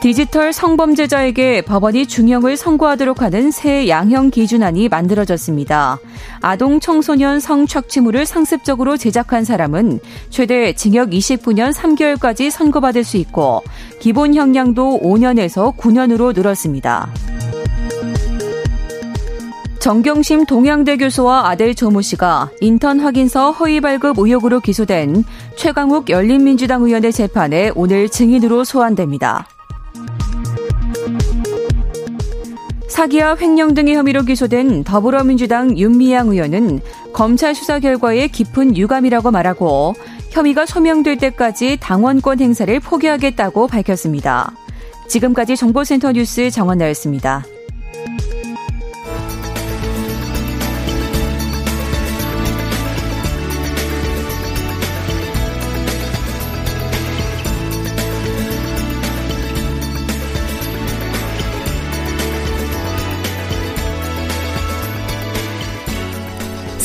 디지털 성범죄자에게 법원이 중형을 선고하도록 하는 새 양형 기준안이 만들어졌습니다. 아동 청소년 성착취물을 상습적으로 제작한 사람은 최대 징역 29년 3개월까지 선고받을 수 있고 기본 형량도 5년에서 9년으로 늘었습니다. 정경심 동양대 교수와 아들 조모 씨가 인턴 확인서 허위 발급 의혹으로 기소된 최강욱 열린민주당 의원의 재판에 오늘 증인으로 소환됩니다. 사기와 횡령 등의 혐의로 기소된 더불어민주당 윤미향 의원은 검찰 수사 결과에 깊은 유감이라고 말하고 혐의가 소명될 때까지 당원권 행사를 포기하겠다고 밝혔습니다. 지금까지 정보센터 뉴스 정원나였습니다.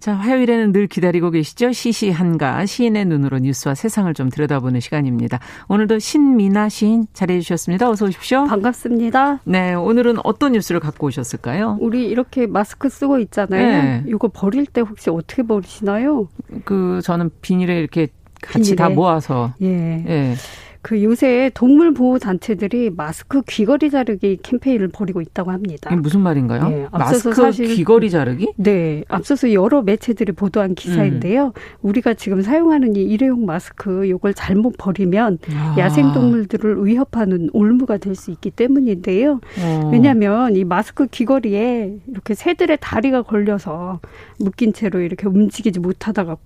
자, 화요일에는 늘 기다리고 계시죠? 시시한가 시인의 눈으로 뉴스와 세상을 좀 들여다보는 시간입니다. 오늘도 신미나 시인 자리해 주셨습니다. 어서 오십시오. 반갑습니다. 네, 오늘은 어떤 뉴스를 갖고 오셨을까요? 우리 이렇게 마스크 쓰고 있잖아요. 네. 이거 버릴 때 혹시 어떻게 버리시나요? 그 저는 비닐에 이렇게 같이 비닐에. 다 모아서 예. 예. 그 요새 동물 보호 단체들이 마스크 귀걸이 자르기 캠페인을 벌이고 있다고 합니다. 무슨 말인가요? 네, 마스크 사실, 귀걸이 자르기? 네, 앞서서 여러 매체들이 보도한 기사인데요. 음. 우리가 지금 사용하는 이 일회용 마스크 요걸 잘못 버리면 아. 야생 동물들을 위협하는 올무가 될 수 있기 때문인데요. 어. 왜냐하면 이 마스크 귀걸이에 이렇게 새들의 다리가 걸려서 묶인 채로 이렇게 움직이지 못하다가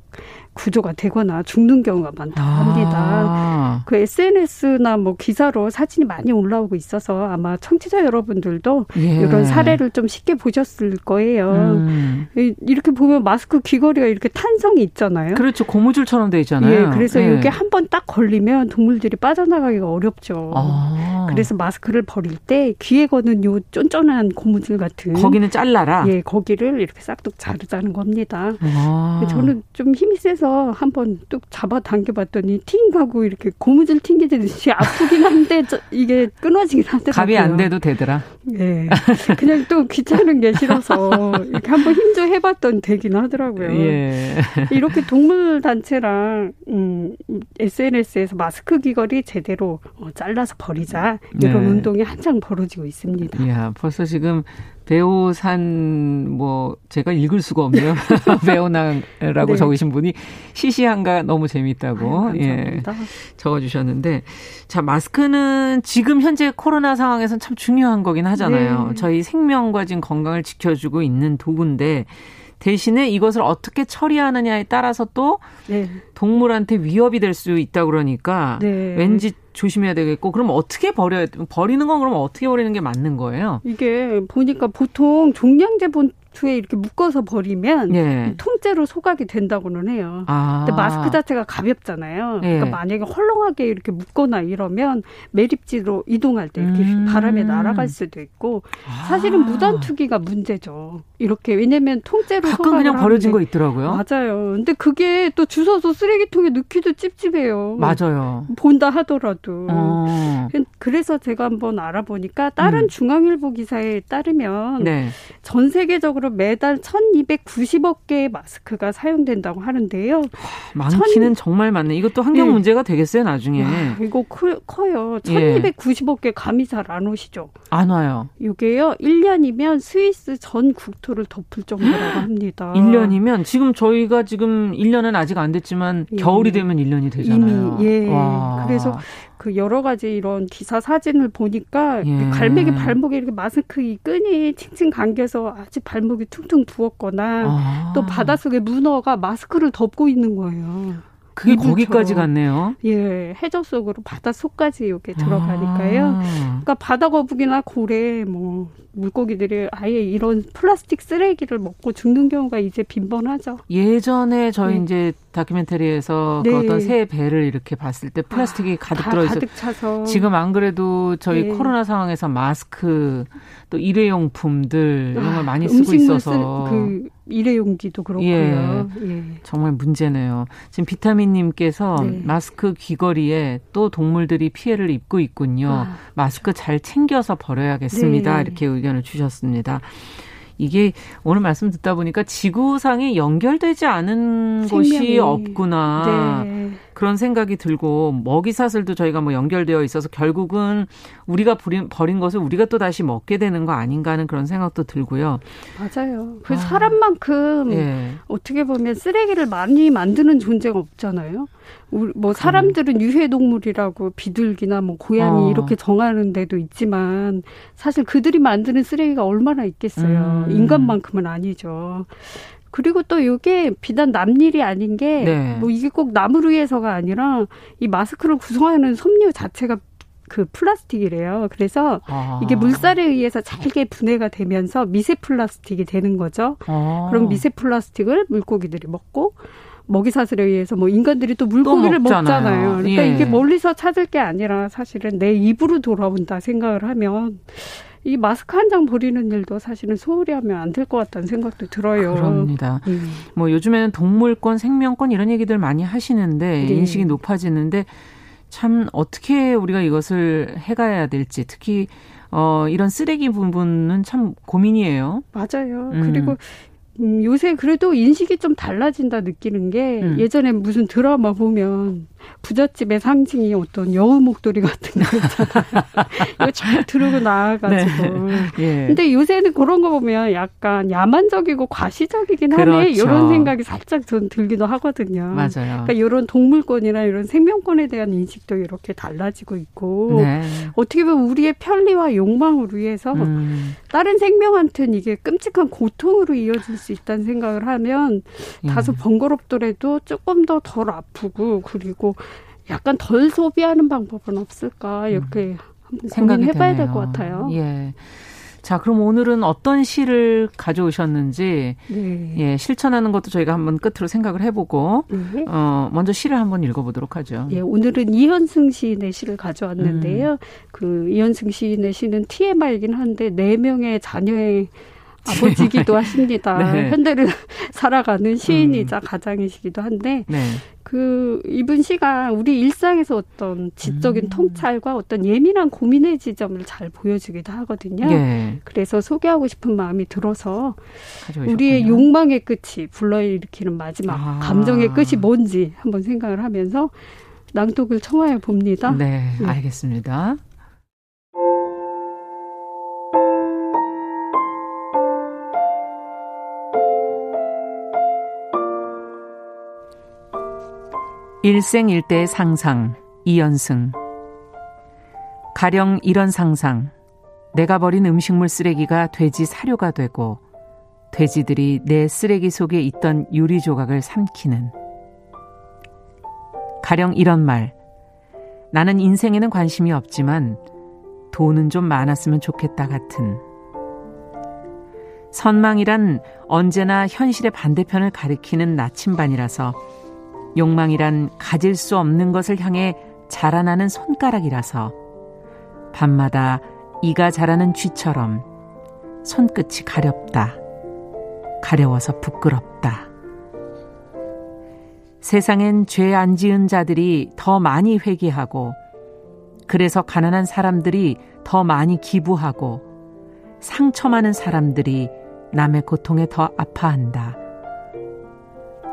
구조가 되거나 죽는 경우가 많다고 합니다. 아. 그 SNS나 뭐 기사로 사진이 많이 올라오고 있어서 아마 청취자 여러분들도 예. 이런 사례를 좀 쉽게 보셨을 거예요. 음. 이렇게 보면 마스크 귀걸이가 이렇게 탄성이 있잖아요. 그렇죠. 고무줄처럼 돼 있잖아요. 예, 그래서 예. 이게 한 번 딱 걸리면 동물들이 빠져나가기가 어렵죠. 아. 그래서 마스크를 버릴 때 귀에 거는 요 쫀쫀한 고무줄 같은 거기는 잘라라. 예, 거기를 이렇게 싹둑 자르자는 겁니다. 아. 저는 좀 힘이 세서 해서 한번 뚝 잡아 당겨봤더니 팅하고 이렇게 고무줄 튕기듯이 아프긴 한데 저, 이게 끊어지긴 하더라고요. 갑이 안 돼도 되더라. 예. 그냥 또 귀찮은 게 싫어서 이렇게 한번 힘 좀 해봤더니 되긴 하더라고요. 예. 이렇게 동물 단체랑 음, SNS에서 마스크 귀걸이 제대로 어, 잘라서 버리자 이런 네. 운동이 한창 벌어지고 있습니다. 이야, 벌써 지금 배우산 뭐 제가 읽을 수가 없네요. 배우나라고 네. 적으신 분이 시시한가 너무 재밌다고 아유, 예 적어주셨는데 자 마스크는 지금 현재 코로나 상황에서는 참 중요한 거긴 하잖아요. 네. 저희 생명과 지금 건강을 지켜주고 있는 도구인데 대신에 이것을 어떻게 처리하느냐에 따라서 또 네. 동물한테 위협이 될 수 있다 그러니까 네. 왠지 조심해야 되겠고 그럼 어떻게 버려야 버리는 건 그럼 어떻게 버리는 게 맞는 거예요? 이게 보니까 보통 종량제 봉투에 이렇게 묶어서 버리면 예. 통째로 소각이 된다고는 해요. 아. 근데 마스크 자체가 가볍잖아요. 예. 그러니까 만약에 헐렁하게 이렇게 묶거나 이러면 매립지로 이동할 때 이렇게 음. 바람에 날아갈 수도 있고 사실은 아. 무단 투기가 문제죠. 이렇게 왜냐면 통째로 가끔 그냥 버려진 거 있더라고요. 맞아요. 근데 그게 또 주워서 쓰레기통에 넣기도 찝찝해요. 맞아요. 본다 하더라도. 어. 그래서 제가 한번 알아보니까 다른 음. 중앙일보 기사에 따르면 네. 전 세계적으로 매달 1,290억 개의 마스크가 사용된다고 하는데요. 많기는 천... 정말 많네. 이것도 환경 네. 문제가 되겠어요, 나중에. 와, 이거 커, 커요. 1,290억 개 감이 잘 안 오시죠? 안 와요. 이게요. 1년이면 스위스 전 국토를 덮을 정도라고 합니다. 1년이면 지금 저희가 지금 1년은 아직 안 됐지만 예. 겨울이 되면 1년이 되잖아요. 이미 예. 와. 그래서 그 여러 가지 이런 기사 사진을 보니까 예. 갈매기 발목에 이렇게 마스크 이 끈이 칭칭 감겨서 아주 발목 이 퉁퉁 부었거나 아. 또 바닷속에 문어가 마스크를 덮고 있는 거예요. 그게 거기까지 갔네요. 예, 해저 속으로 바다 속까지 이렇게 들어가니까요. 아. 그러니까 바다 거북이나 고래 뭐 물고기들이 아예 이런 플라스틱 쓰레기를 먹고 죽는 경우가 이제 빈번하죠. 예전에 저희 네. 이제 다큐멘터리에서 그 네. 그 어떤 새 배를 이렇게 봤을 때 플라스틱이 아, 가득 들어있어. 가득 차서. 지금 안 그래도 저희 네. 코로나 상황에서 마스크 또 일회용품들 이런 걸 아, 많이 쓰고 있어서 그 일회용기도 그렇고요. 예, 예. 정말 문제네요. 지금 비타민님께서 네. 마스크 귀걸이에 또 동물들이 피해를 입고 있군요. 아, 마스크 잘 챙겨서 버려야겠습니다. 네. 이렇게 의견을 주셨습니다. 이게 오늘 말씀 듣다 보니까 지구상에 연결되지 않은 생명이. 곳이 없구나. 네. 그런 생각이 들고 먹이 사슬도 저희가 뭐 연결되어 있어서 결국은 우리가 버린, 버린 것을 우리가 또 다시 먹게 되는 거 아닌가 하는 그런 생각도 들고요. 맞아요. 그 아. 사람만큼 예. 어떻게 보면 쓰레기를 많이 만드는 존재가 없잖아요. 뭐 사람들은 유해 동물이라고 비둘기나 뭐 고양이 어. 이렇게 정하는 데도 있지만 사실 그들이 만드는 쓰레기가 얼마나 있겠어요. 음. 인간만큼은 아니죠. 그리고 또 이게 비단 남 일이 아닌 게뭐 네. 뭐 이게 꼭 나무를 위해서가 아니라 이 마스크를 구성하는 섬유 자체가 그 플라스틱이래요. 그래서 아. 이게 물살에 의해서 잘게 분해가 되면서 미세 플라스틱이 되는 거죠. 아. 그럼 미세 플라스틱을 물고기들이 먹고 먹이 사슬에 의해서 뭐 인간들이 또 물고기를 또 먹잖아요. 그러니까 예. 이게 멀리서 찾을 게 아니라 사실은 내 입으로 돌아온다 생각을 하면 이 마스크 한 장 버리는 일도 사실은 소홀히 하면 안 될 것 같다는 생각도 들어요. 그럽니다. 음. 뭐 요즘에는 동물권, 생명권 이런 얘기들 많이 하시는데 네. 인식이 높아지는데 참 어떻게 우리가 이것을 해가야 될지 특히 어 이런 쓰레기 부분은 참 고민이에요. 맞아요. 음. 그리고 음, 요새 그래도 인식이 좀 달라진다 느끼는 게 음. 예전에 무슨 드라마 보면 부잣집의 상징이 어떤 여우 목도리 같은 거 있잖아요. 이거 잘 들고 나와가지고. 네. 예. 근데 요새는 그런 거 보면 약간 야만적이고 과시적이긴 그렇죠. 하네. 이런 생각이 살짝 전 들기도 하거든요. 맞아요. 그러니까 이런 동물권이나 이런 생명권에 대한 인식도 이렇게 달라지고 있고 네. 어떻게 보면 우리의 편리와 욕망을 위해서 음. 다른 생명한테는 이게 끔찍한 고통으로 이어질 수 있다는 생각을 하면 예. 다소 번거롭더라도 조금 더 덜 아프고 그리고 약간 덜 소비하는 방법은 없을까 이렇게 음. 한번 고민해봐야 될 것 같아요. 예. 자, 그럼 오늘은 어떤 시를 가져오셨는지 네. 예, 실천하는 것도 저희가 한번 끝으로 생각을 해보고 네. 어, 먼저 시를 한번 읽어보도록 하죠. 예, 오늘은 이현승 시인의 시를 가져왔는데요. 음. 그 이현승 시인의 시는 TMI이긴 한데 네 명의 자녀의 아버지기도 하십니다. 네. 현대를 살아가는 시인이자 음. 가장이시기도 한데 네. 그 이분 씨가 우리 일상에서 어떤 지적인 음. 통찰과 어떤 예민한 고민의 지점을 잘 보여주기도 하거든요. 예. 그래서 소개하고 싶은 마음이 들어서 가져오셨군요. 우리의 욕망의 끝이 불러일으키는 마지막 아. 감정의 끝이 뭔지 한번 생각을 하면서 낭독을 청하여 봅니다. 네, 네. 알겠습니다. 일생일대의 상상, 이연승. 가령 이런 상상. 내가 버린 음식물 쓰레기가 돼지 사료가 되고, 돼지들이 내 쓰레기 속에 있던 유리 조각을 삼키는. 가령 이런 말. 나는 인생에는 관심이 없지만, 돈은 좀 많았으면 좋겠다 같은. 선망이란 언제나 현실의 반대편을 가리키는 나침반이라서 욕망이란 가질 수 없는 것을 향해 자라나는 손가락이라서 밤마다 이가 자라는 쥐처럼 손끝이 가렵다. 가려워서 부끄럽다. 세상엔 죄 안 지은 자들이 더 많이 회개하고 그래서 가난한 사람들이 더 많이 기부하고 상처 많은 사람들이 남의 고통에 더 아파한다.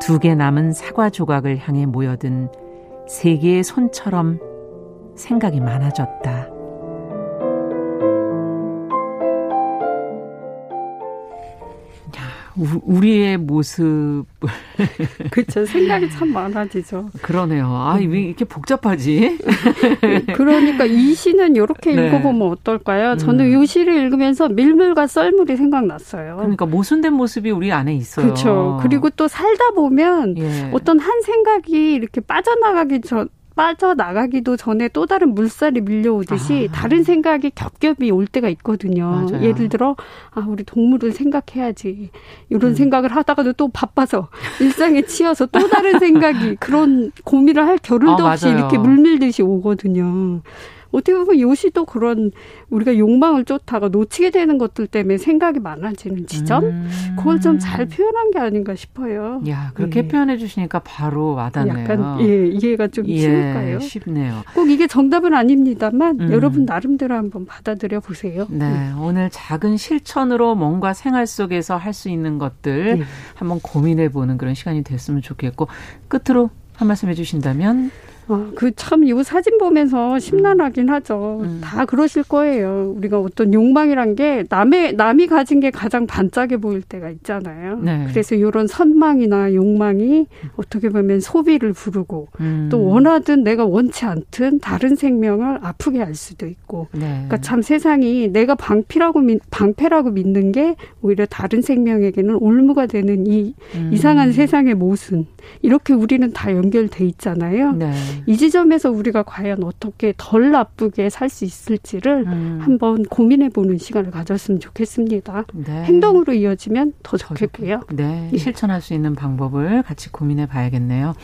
두 개 남은 사과 조각을 향해 모여든 세 개의 손처럼 생각이 많아졌다. 우리의 모습. 그렇죠. 생각이 참 많아지죠. 그러네요. 아, 왜 이렇게 복잡하지? 그러니까 이 시는 이렇게 네. 읽어보면 어떨까요? 저는 음. 이 시를 읽으면서 밀물과 썰물이 생각났어요. 그러니까 모순된 모습이 우리 안에 있어요. 그렇죠. 그리고 또 살다 보면 예. 어떤 한 생각이 이렇게 빠져나가기 전, 빠져나가기도 전에 또 다른 물살이 밀려오듯이 아. 다른 생각이 겹겹이 올 때가 있거든요. 맞아요. 예를 들어, 아, 우리 동물을 생각해야지. 이런 음. 생각을 하다가도 또 바빠서 일상에 치여서 또 다른 생각이 그런 고민을 할 겨를도 아, 없이 이렇게 물밀듯이 오거든요. 어떻게 보면 요시도 그런 우리가 욕망을 쫓다가 놓치게 되는 것들 때문에 생각이 많아지는 지점 음. 그걸 좀 잘 표현한 게 아닌가 싶어요. 야 그렇게 네. 표현해 주시니까 바로 와닿네요. 약간 예 이해가 좀 예, 쉬울까요? 쉽네요. 꼭 이게 정답은 아닙니다만 음. 여러분 나름대로 한번 받아들여 보세요. 네, 네. 오늘 작은 실천으로 뭔가 생활 속에서 할 수 있는 것들 네. 한번 고민해 보는 그런 시간이 됐으면 좋겠고 끝으로 한 말씀 해주신다면. 아, 그 참 이 사진 보면서 심란하긴 하죠. 음. 다 그러실 거예요. 우리가 어떤 욕망이란 게 남의 남이 가진 게 가장 반짝해 보일 때가 있잖아요. 네. 그래서 이런 선망이나 욕망이 어떻게 보면 소비를 부르고 음. 또 원하든 내가 원치 않든 다른 생명을 아프게 할 수도 있고. 네. 그러니까 참 세상이 내가 방피라고 방패라고 믿는 게 오히려 다른 생명에게는 올무가 되는 이 음. 이상한 세상의 모순. 이렇게 우리는 다 연결돼 있잖아요. 네. 이 지점에서 우리가 과연 어떻게 덜 나쁘게 살 수 있을지를 음. 한번 고민해 보는 시간을 가졌으면 좋겠습니다. 네. 행동으로 이어지면 더 좋겠고요. 네. 네. 실천할 수 있는 방법을 같이 고민해 봐야겠네요.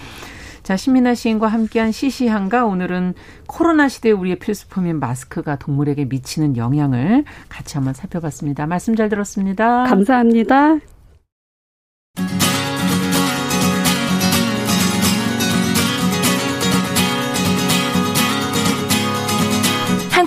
자, 신민아 시인과 함께한 시시한가 오늘은 코로나 시대 우리의 필수품인 마스크가 동물에게 미치는 영향을 같이 한번 살펴봤습니다. 말씀 잘 들었습니다. 감사합니다.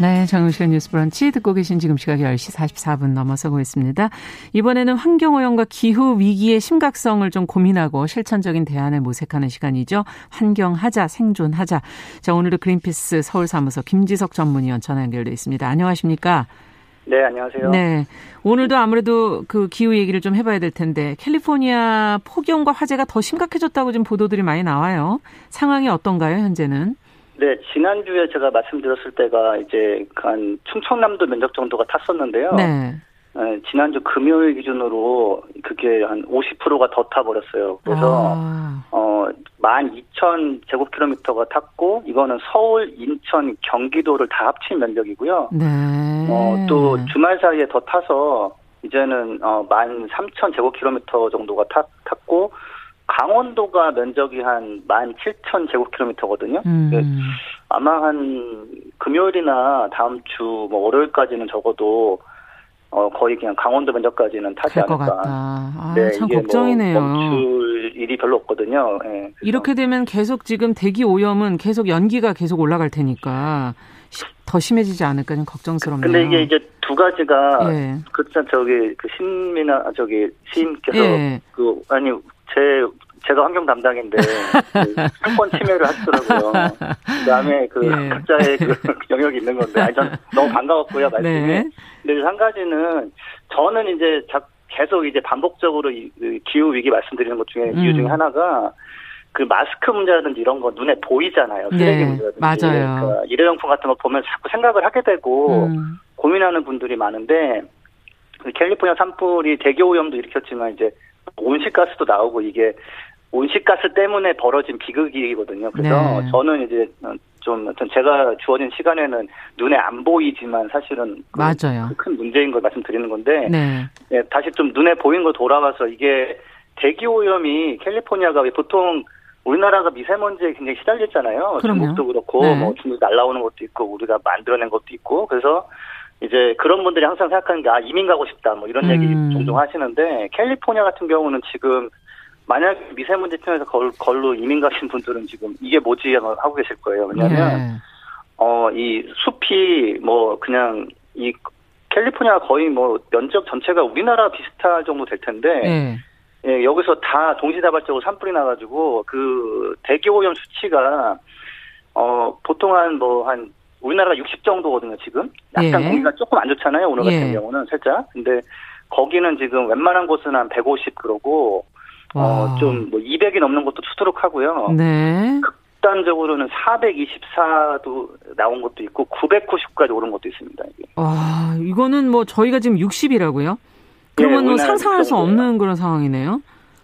네, 정우실의 뉴스 브런치 듣고 계신 지금 시각 10시 44분 넘어서고 있습니다. 이번에는 환경오염과 기후 위기의 심각성을 좀 고민하고 실천적인 대안을 모색하는 시간이죠. 환경하자, 생존하자. 자, 오늘도 그린피스 서울사무소 김지석 전문위원 전화 연결돼 있습니다. 안녕하십니까? 네, 안녕하세요. 네. 오늘도 아무래도 그 기후 얘기를 좀 해봐야 될 텐데, 캘리포니아 폭염과 화재가 더 심각해졌다고 지금 보도들이 많이 나와요. 상황이 어떤가요, 현재는? 네, 지난주에 제가 말씀드렸을 때가 이제 한 충청남도 면적 정도가 탔었는데요. 네. 네, 지난주 금요일 기준으로 그게 한 50%가 더 타버렸어요. 그래서 아. 어, 12,000 제곱킬로미터가 탔고 이거는 서울, 인천, 경기도를 다 합친 면적이고요. 네. 어, 또 주말 사이에 더 타서 이제는 어, 13,000 제곱킬로미터 정도가 탔, 탔고 강원도가 면적이 한 17,000제곱킬로미터거든요. 음. 아마 한 금요일이나 다음 주 뭐 월요일까지는 적어도 어 거의 그냥 강원도 면적까지는 타지 않을까. 아, 네, 참뭐 걱정이네요. 뭐 멈출 일이 별로 없거든요. 네, 이렇게 되면 계속 지금 대기 오염은 계속 연기가 계속 올라갈 테니까 더 심해지지 않을까 좀 걱정스럽네요. 근데 이게 이제 두 가지가 예. 그렇죠 저기 그 신민아 저기 시인께서 예. 그 아니 제 제가 환경 담당인데 그 상권 침해를 하시더라고요. 그다음에 그 예. 각자의 그 영역이 있는 건데, 아니 전 너무 반가웠고요 말씀이. 네. 근데 한 가지는 저는 이제 계속 이제 반복적으로 이, 그 기후 위기 말씀드리는 것 중에 음. 이유 중에 하나가 그 마스크 문제라든지 이런 거 눈에 보이잖아요. 쓰레기 네, 문제라든지. 맞아요. 그러니까 일회용품 같은 거 보면 자꾸 생각을 하게 되고 음. 고민하는 분들이 많은데 그 캘리포니아 산불이 대기 오염도 일으켰지만 이제 온실가스도 나오고 이게 온실가스 때문에 벌어진 비극이거든요. 그래서 네. 저는 이제 좀 제가 주어진 시간에는 눈에 안 보이지만 사실은 그 맞아요. 큰 문제인 걸 말씀드리는 건데 네. 네, 다시 좀 눈에 보이는 걸 돌아가서 이게 대기 오염이 캘리포니아가 보통 우리나라가 미세먼지에 굉장히 시달렸잖아요. 그럼요. 중국도 그렇고 네. 뭐 중국 날라오는 것도 있고 우리가 만들어낸 것도 있고 그래서 이제 그런 분들이 항상 생각하는 게 아 이민 가고 싶다 뭐 이런 얘기 음. 종종 하시는데 캘리포니아 같은 경우는 지금 만약 미세먼지 팀에서 걸, 걸로 이민 가신 분들은 지금 이게 뭐지 하고 계실 거예요. 왜냐하면 네. 어이 숲이 뭐 그냥 이 캘리포니아 거의 뭐 면적 전체가 우리나라 비슷할 정도 될 텐데 네. 예, 여기서 다 동시다발적으로 산불이 나가지고 그 대기 오염 수치가 어 보통 한 뭐한 뭐 우리나라가 60 정도거든요 지금 약간 예. 공기가 조금 안 좋잖아요 오늘 같은 예. 경우는 살짝 근데 거기는 지금 웬만한 곳은 한 150 그러고 어, 좀, 뭐, 200이 넘는 것도 수두룩하고요. 네. 극단적으로는 424도 나온 것도 있고, 990까지 오른 것도 있습니다, 이게. 와, 이거는 뭐, 저희가 지금 60이라고요? 그러면 예, 뭐 상상할 수 없는 그런 상황이네요?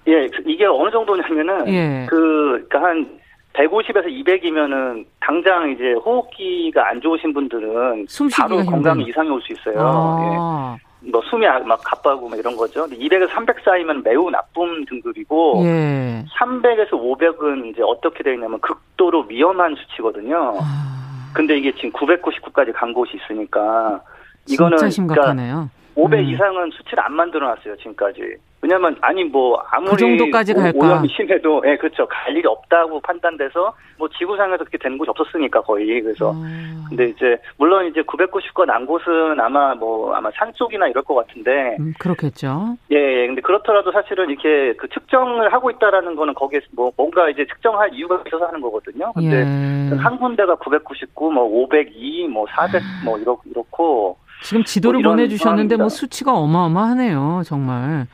예, 이게 어느 정도냐면은, 예. 그, 그니까 한, 150에서 200이면은 당장 이제 호흡기가 안 좋으신 분들은 바로 건강 이상이 올 수 있어요. 아. 예. 뭐 숨이 막 가빠고 막 이런 거죠. 근데 200에서 300 사이면 매우 나쁨 등급이고 예. 300에서 500은 이제 어떻게 되어 있냐면 극도로 위험한 수치거든요. 아... 근데 이게 지금 999까지 간 곳이 있으니까 이거는 진짜 심각하네요. 그러니까 500 음. 이상은 수치를 안 만들어 놨어요, 지금까지. 왜냐면 아니 뭐 아무리 그 정도까지 갈까? 오염이 심해도 예, 그렇죠. 갈 일이 없다고 판단돼서 뭐 지구상에서 그렇게 된 곳이 없었으니까 거의. 그래서 음. 근데 이제 물론 이제 990건 난 곳은 아마 뭐 아마 산 쪽이나 이럴 것 같은데 음, 그렇겠죠. 예, 예. 근데 그렇더라도 사실은 이렇게 그 측정을 하고 있다라는 거는 거기에 뭐 뭔가 이제 측정할 이유가 있어서 하는 거거든요. 근데 예. 한 군데가 999, 뭐 502, 뭐 400, 뭐 이렇 이렇고 지금 지도를 뭐 보내주셨는데 뭐 수치가 어마어마하네요, 정말.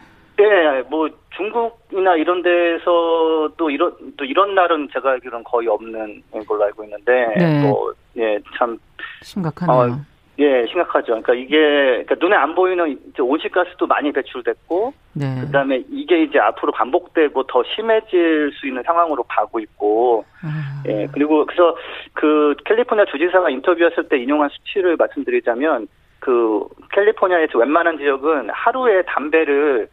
네, 뭐 중국이나 이런 데서 또 이런 또 이런 날은 제가 알기로는 거의 없는 걸로 알고 있는데 네. 뭐 예 참 심각하네요. 어, 예, 심각하죠. 그러니까 이게 그러니까 눈에 안 보이는 온실가스도 많이 배출됐고, 네. 그다음에 이게 이제 앞으로 반복되고 더 심해질 수 있는 상황으로 가고 있고, 아. 예 그리고 그래서 그 캘리포니아 주지사가 인터뷰했을 때 인용한 수치를 말씀드리자면 그 캘리포니아에서 웬만한 지역은 하루에 담배를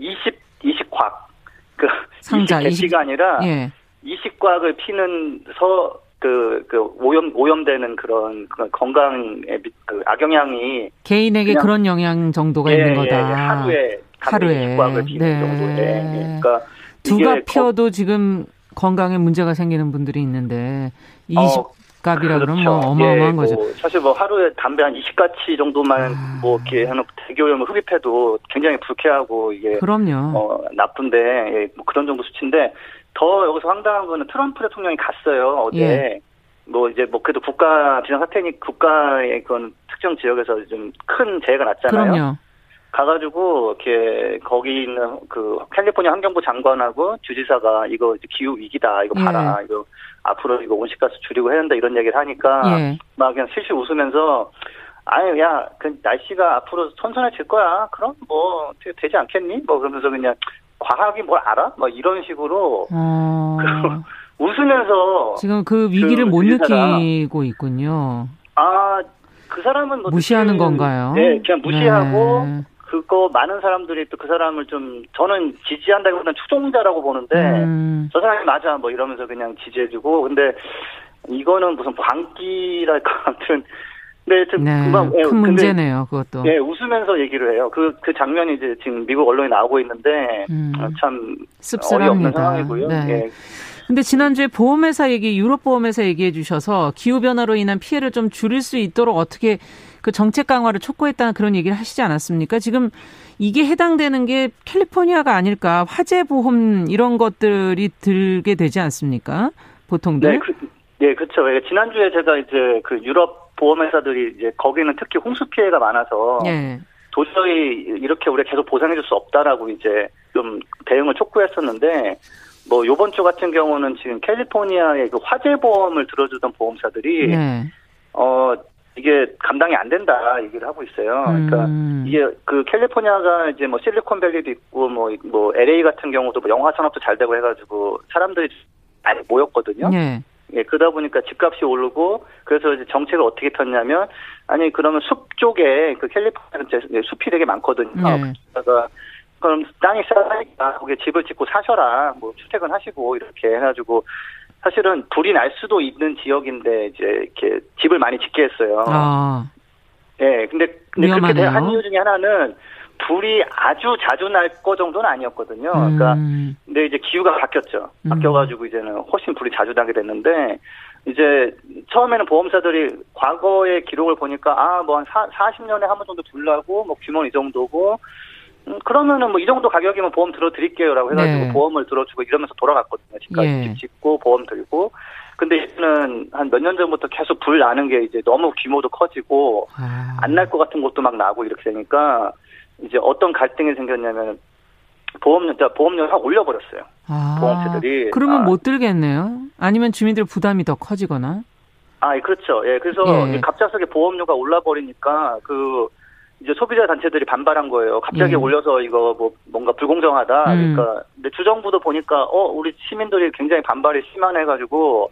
20 20곽 그 상자 20개가 아니라 예. 20곽을 피는 서 그, 그, 오염, 오염되는 그런, 그 건강에, 그, 악영향이. 개인에게 그런 영향 정도가 예, 있는 거다. 예, 하루에. 하루에. 20곽을 피는 네. 정도에. 예, 그러니까. 두갑 피워도 거, 지금 건강에 문제가 생기는 분들이 있는데, 20, 어, 값이라 그렇죠. 그러면 뭐 어마어마한 예, 거죠. 뭐 사실 뭐 하루에 담배 한 20가치 정도만 아... 뭐 이렇게 하는 대기오염을 흡입해도 굉장히 불쾌하고 이게 그럼요. 어, 나쁜데 예, 뭐 그런 정도 수치인데 더 여기서 황당한 거는 트럼프 대통령이 갔어요 어제. 예. 뭐 이제 뭐 그래도 국가 비상 사태니 국가의 그런 특정 지역에서 좀 큰 재해가 났잖아요. 그럼요. 가가지고 이렇게 거기 있는 그 캘리포니아 환경부 장관하고 주지사가 이거 기후 위기다 이거 봐라 예. 이거 앞으로 이거 온실가스 줄이고 해야 한다 이런 얘기를 하니까 예. 막 그냥 실실 웃으면서 아유 야그 날씨가 앞으로 선선해질 거야 그럼 뭐 되지 않겠니 뭐 그러면서 그냥 과학이 뭘 알아 뭐 이런 식으로 어... 웃으면서 지금 그 위기를 그못 느끼고 있군요. 아그 사람은 뭐 무시하는 건가요? 네, 그냥 무시하고 네. 그거 많은 사람들이 또 그 사람을 좀 저는 지지한다기보다는 추종자라고 보는데 음. 저 사람이 맞아 뭐 이러면서 그냥 지지해주고 근데 이거는 무슨 광기랄까 아무튼 네, 좀 네, 금방 예, 큰 문제네요. 그것도. 예, 웃으면서 얘기를 해요. 그, 그 장면이 이제 지금 미국 언론에 나오고 있는데, 음, 참, 씁쓸합니다. 어이없는 상황이고요. 네. 예. 근데 지난주에 보험회사 얘기, 유럽 보험회사 얘기해 주셔서 기후변화로 인한 피해를 좀 줄일 수 있도록 어떻게 그 정책 강화를 촉구했다는 그런 얘기를 하시지 않았습니까? 지금 이게 해당되는 게 캘리포니아가 아닐까 화재 보험 이런 것들이 들게 되지 않습니까? 보통들. 네, 그, 네 그렇죠. 지난주에 제가 이제 그 유럽 보험회사들이 이제 거기는 특히 홍수 피해가 많아서 네. 도저히 이렇게 우리가 계속 보상해줄 수 없다라고 이제 좀 대응을 촉구했었는데 뭐 요번 주 같은 경우는 지금 캘리포니아의 그 화재 보험을 들어주던 보험사들이 네. 어 이게 감당이 안 된다 얘기를 하고 있어요. 그러니까 음. 이게 그 캘리포니아가 이제 뭐 실리콘밸리도 있고 뭐뭐 뭐 LA 같은 경우도 뭐 영화 산업도 잘 되고 해가지고 사람들이 많이 모였거든요. 네. 예, 그러다 보니까 집값이 오르고 그래서 이제 정책을 어떻게 폈냐면 아니 그러면 숲 쪽에 그 캘리포니아 숲이 되게 많거든요. 네. 그래서 그럼 땅이 싸니까 거기에 집을 짓고 사셔라. 뭐 출퇴근 하시고 이렇게 해가지고 사실은 불이 날 수도 있는 지역인데 이제 이렇게 집을 많이 짓게 했어요. 아. 예, 근데, 근데 그렇게 한 이유 중에 하나는 불이 아주 자주 날 거 정도는 아니었거든요. 그러니까 음. 근데 이제 기후가 바뀌었죠. 음. 바뀌어가지고 이제는 훨씬 불이 자주 나게 됐는데 이제 처음에는 보험사들이 과거의 기록을 보니까 아 뭐 한 40년에 한 번 정도 불 나고 뭐 규모는 이 정도고 음, 그러면은 뭐 이 정도 가격이면 보험 들어드릴게요라고 해가지고 네. 보험을 들어주고 이러면서 돌아갔거든요. 집까지 예. 집 짓고 보험 들고. 근데 이제는 한 몇 년 전부터 계속 불 나는 게 이제 너무 규모도 커지고 아. 안날 것 같은 것도 막 나고 이렇게 되니까 이제 어떤 갈등이 생겼냐면 보험료, 보험료 확 올려버렸어요. 아. 보험체들이. 그러면 아. 못 들겠네요. 아니면 주민들 부담이 더 커지거나. 아, 예, 그렇죠. 예, 그래서 예. 갑작스럽게 보험료가 올라버리니까 그 이제 소비자 단체들이 반발한 거예요. 갑자기 예. 올려서 이거 뭐 뭔가 불공정하다. 음. 그러니까 근데 주정부도 보니까 어 우리 시민들이 굉장히 반발이 심하해 가지고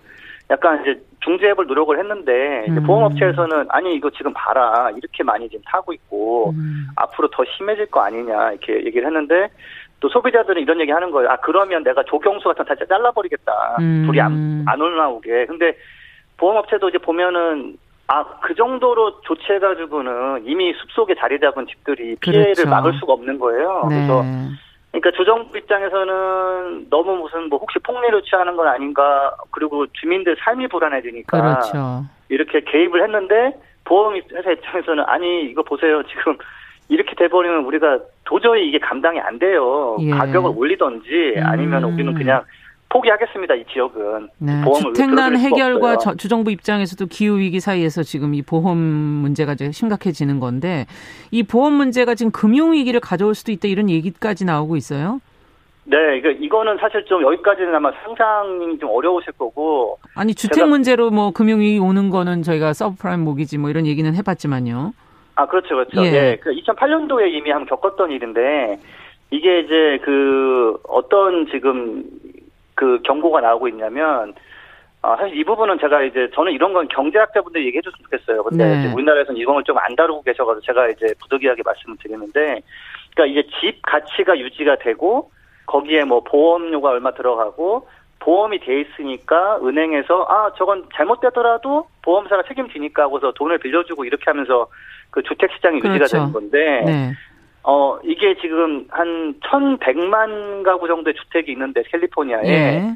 약간 이제 중재해볼 노력을 했는데 이제 음. 보험업체에서는 아니 이거 지금 봐라 이렇게 많이 지금 타고 있고 음. 앞으로 더 심해질 거 아니냐 이렇게 얘기를 했는데 또 소비자들은 이런 얘기 하는 거예요. 아 그러면 내가 조경수 같은 거다 잘라버리겠다. 음. 불이 안 안 올라오게. 근데 보험업체도 이제 보면은 아, 그 정도로 조치해가지고는 이미 숲속에 자리 잡은 집들이 피해를 그렇죠. 막을 수가 없는 거예요. 네. 그래서 그러니까 주정부 입장에서는 너무 무슨 뭐 혹시 폭리를 취하는 건 아닌가 그리고 주민들 삶이 불안해지니까 그렇죠. 이렇게 개입을 했는데 보험 회사 입장에서는 아니 이거 보세요 지금 이렇게 돼버리면 우리가 도저히 이게 감당이 안 돼요 예. 가격을 올리던지 아니면 음. 우리는 그냥 포기하겠습니다. 이 지역은 네, 보험을 주택난 해결과 저, 주정부 입장에서도 기후 위기 사이에서 지금 이 보험 문제가 이제 심각해지는 건데 이 보험 문제가 지금 금융 위기를 가져올 수도 있다 이런 얘기까지 나오고 있어요. 네, 그러니까 이거는 사실 좀 여기까지는 아마 상상이 좀 어려우실 거고. 아니 주택 문제로 뭐 금융 위기 오는 거는 저희가 서브프라임 모기지 뭐 이런 얘기는 해봤지만요. 아 그렇죠, 그렇죠. 예, 예. 그 2008년도에 이미 한번 겪었던 일인데 이게 이제 그 어떤 지금 그 경고가 나오고 있냐면 아, 사실 이 부분은 제가 이제 저는 이런 건 경제학자분들 얘기해 줬으면 좋겠어요. 근데 네. 우리나라에서는 이걸 좀 안 다루고 계셔가지고 제가 이제 부득이하게 말씀을 드리는데, 그러니까 이제 집 가치가 유지가 되고 거기에 뭐 보험료가 얼마 들어가고 보험이 돼 있으니까 은행에서 아 저건 잘못되더라도 보험사가 책임지니까 하고서 돈을 빌려주고 이렇게 하면서 그 주택 시장이 그렇죠. 유지가 되는 건데 네. 어, 이게 지금 한 1,100만 가구 정도의 주택이 있는데, 캘리포니아에. 예.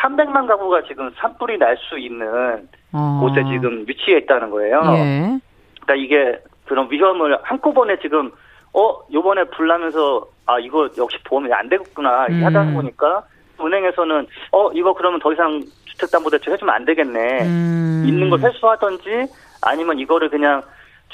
300만 가구가 지금 산불이 날 수 있는 어. 곳에 지금 위치해 있다는 거예요. 예. 그러니까 이게 그런 위험을 한꺼번에 지금 어 요번에 불 나면서 아 이거 역시 보험이 안 되겠구나 음. 하다 보니까 은행에서는 어 이거 그러면 더 이상 주택담보대출 해주면 안 되겠네 음. 있는 걸 회수하던지 아니면 이거를 그냥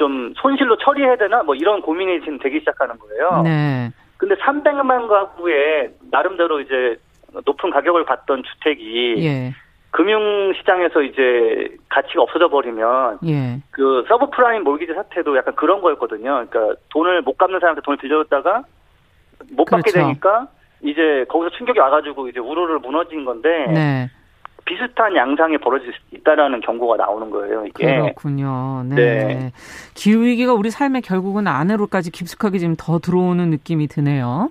좀 손실로 처리해야 되나 뭐 이런 고민이 지금 되기 시작하는 거예요. 네. 근데 300만 가구에 나름대로 이제 높은 가격을 받던 주택이 예. 금융시장에서 이제 가치가 없어져 버리면 예. 그 서브프라임 몰기지 사태도 약간 그런 거였거든요. 그러니까 돈을 못 갚는 사람한테 돈을 빌려줬다가 못 그렇죠. 받게 되니까 이제 거기서 충격이 와가지고 이제 우르르 무너진 건데 네. 비슷한 양상이 벌어질 수 있다라는 경고가 나오는 거예요. 이게 그렇군요. 네. 네. 기후 위기가 우리 삶에 결국은 안으로까지 깊숙하게 지금 더 들어오는 느낌이 드네요.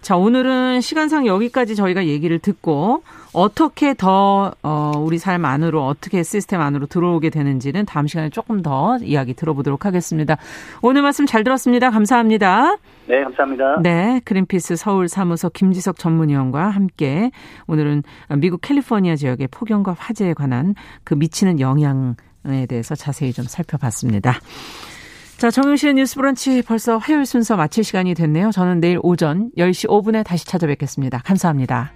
자, 오늘은 시간상 여기까지 저희가 얘기를 듣고 어떻게 더 어, 우리 삶 안으로 어떻게 시스템 안으로 들어오게 되는지는 다음 시간에 조금 더 이야기 들어보도록 하겠습니다. 오늘 말씀 잘 들었습니다. 감사합니다. 네, 감사합니다. 네, 그린피스 서울 사무소 김지석 전문위원과 함께 오늘은 미국 캘리포니아 지역의 폭염과 화재에 관한 그 미치는 영향에 대해서 자세히 좀 살펴봤습니다. 자, 정용실의 뉴스 브런치 벌써 화요일 순서 마칠 시간이 됐네요. 저는 내일 오전 10시 5분에 다시 찾아뵙겠습니다. 감사합니다.